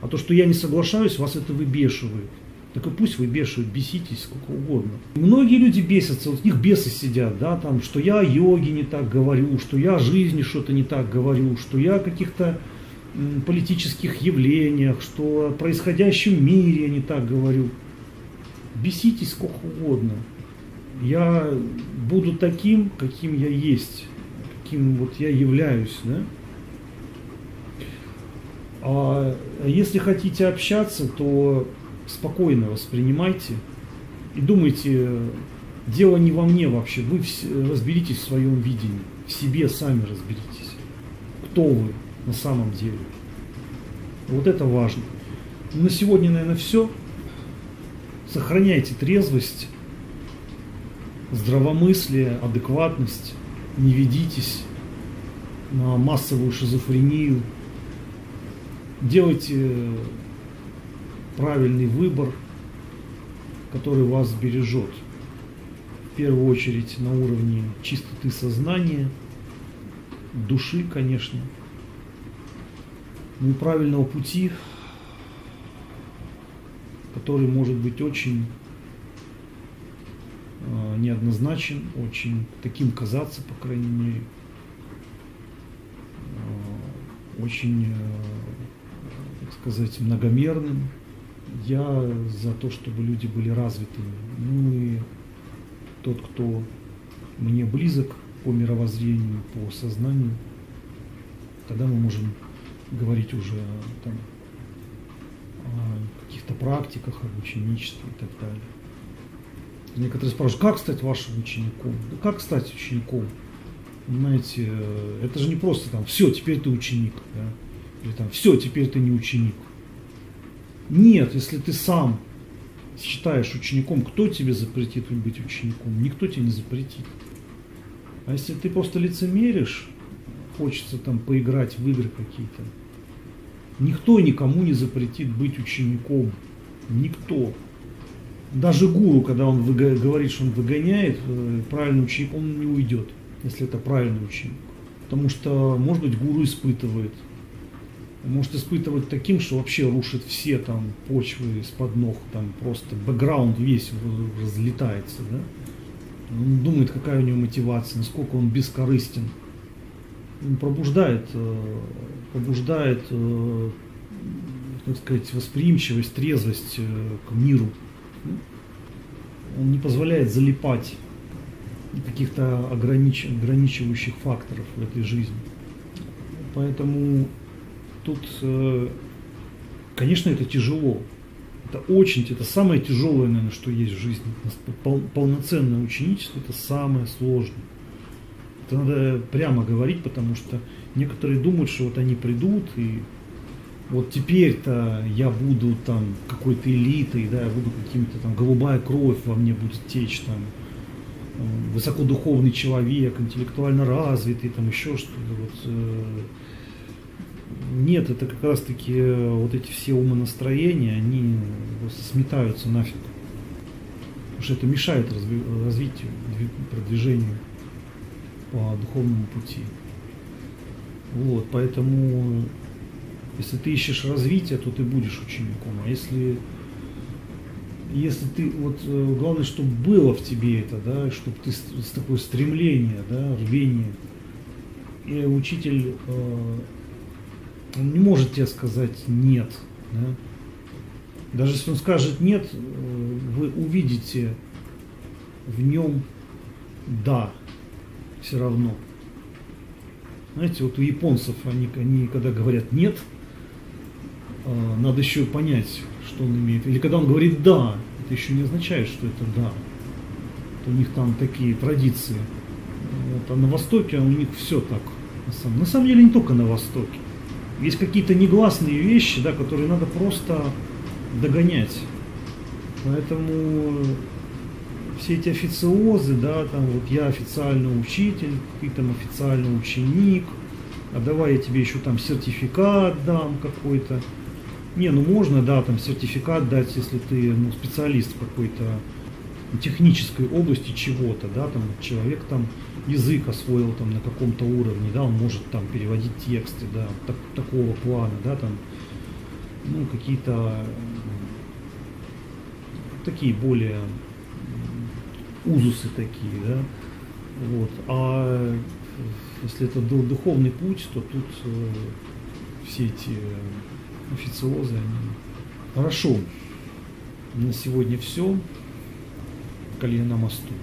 А то, что я не соглашаюсь, вас это выбешивает. Так и пусть вы бешают, беситесь сколько угодно. Многие люди бесятся, вот у них бесы сидят, да, там, что я о йоге не так говорю, что я жизни что-то не так говорю, что я каких-то политических явлениях, что о происходящем мире, я не так говорю. Беситесь сколько угодно. Я буду таким, каким я есть, каким вот я являюсь, да? А если хотите общаться, то спокойно воспринимайте и думайте, дело не во мне вообще, вы разберитесь в своем видении, в себе сами разберитесь, кто вы на самом деле. Вот это важно. На сегодня, наверное, все. Сохраняйте трезвость, здравомыслие, адекватность, не ведитесь на массовую шизофрению, делайте правильный выбор, который вас бережет. В первую очередь на уровне чистоты сознания, души, конечно, неправильного пути, который может быть очень э, неоднозначен, очень таким казаться, по крайней мере, э, очень э, сказать, многомерным. Я за то, чтобы люди были развитыми. Ну и тот, кто мне близок по мировоззрению, по сознанию, тогда мы можем говорить уже там, о каких-то практиках, об ученичестве и так далее. Некоторые спрашивают, как стать вашим учеником? Да как стать учеником? Понимаете, это же не просто там, все, теперь ты ученик. Да? Или там, все, теперь ты не ученик. Нет, если ты сам считаешь учеником, кто тебе запретит быть учеником? Никто тебе не запретит. А если ты просто лицемеришь, хочется там поиграть в игры какие-то, никто никому не запретит быть учеником. Никто. Даже гуру, когда он говорит, что он выгоняет э, правильный ученик, он не уйдет, если это правильный ученик. Потому что, может быть, гуру испытывает может испытывать таким, что вообще рушит все там почвы из-под ног, там просто бэкграунд весь разлетается, да? Он думает, какая у него мотивация, насколько он бескорыстен. Пробуждает, э, пробуждает, э, так сказать, восприимчивость, трезвость э, к миру. Он не позволяет залипать каких-то огранич... ограничивающих факторов в этой жизни. Поэтому тут, конечно, это тяжело. Это очень, это самое тяжелое, наверное, что есть в жизни. полноценное ученичество – это самое сложное. Это надо прямо говорить, потому что некоторые думают, что вот они придут и вот теперь-то я буду там какой-то элитой, да, я буду каким-то там голубая кровь во мне будет течь там, э, высокодуховный человек, интеллектуально развитый, там еще что-то. Вот, э, нет, это как раз таки э, вот эти все умонастроения, они сметаются нафиг. Потому что это мешает разви- развитию, продвижению по духовному пути. Вот, поэтому, если ты ищешь развития, то ты будешь учеником. А если, если ты, вот э, главное, чтобы было в тебе это, да, чтобы ты с, с такое стремление, да, рвение. И учитель э, он не может тебе сказать нет. Да? Даже если он скажет нет, э, вы увидите в нем да все равно. Знаете, вот у японцев, они, они когда говорят нет, э, надо еще понять, что он имеет. Или когда он говорит да, это еще не означает, что это да. у них там такие традиции. Вот, а на Востоке у них все так. На самом, на самом деле не только на Востоке есть какие-то негласные вещи, да, которые надо просто догонять. Поэтому все эти официозы, да, там вот я официальный учитель, ты там официальный ученик, а давай я тебе еще там сертификат дам какой-то. Не, ну можно, да, там сертификат дать, если ты ну, специалист какой-то технической области чего-то, да, там человек там язык освоил там на каком-то уровне, да, он может там переводить тексты, да, так, такого плана, да, там, ну, какие-то такие более узусы такие, да, вот, а если это духовный путь, то тут э, все эти э, официозы, они... Хорошо. На сегодня все. Кальяна на мосту.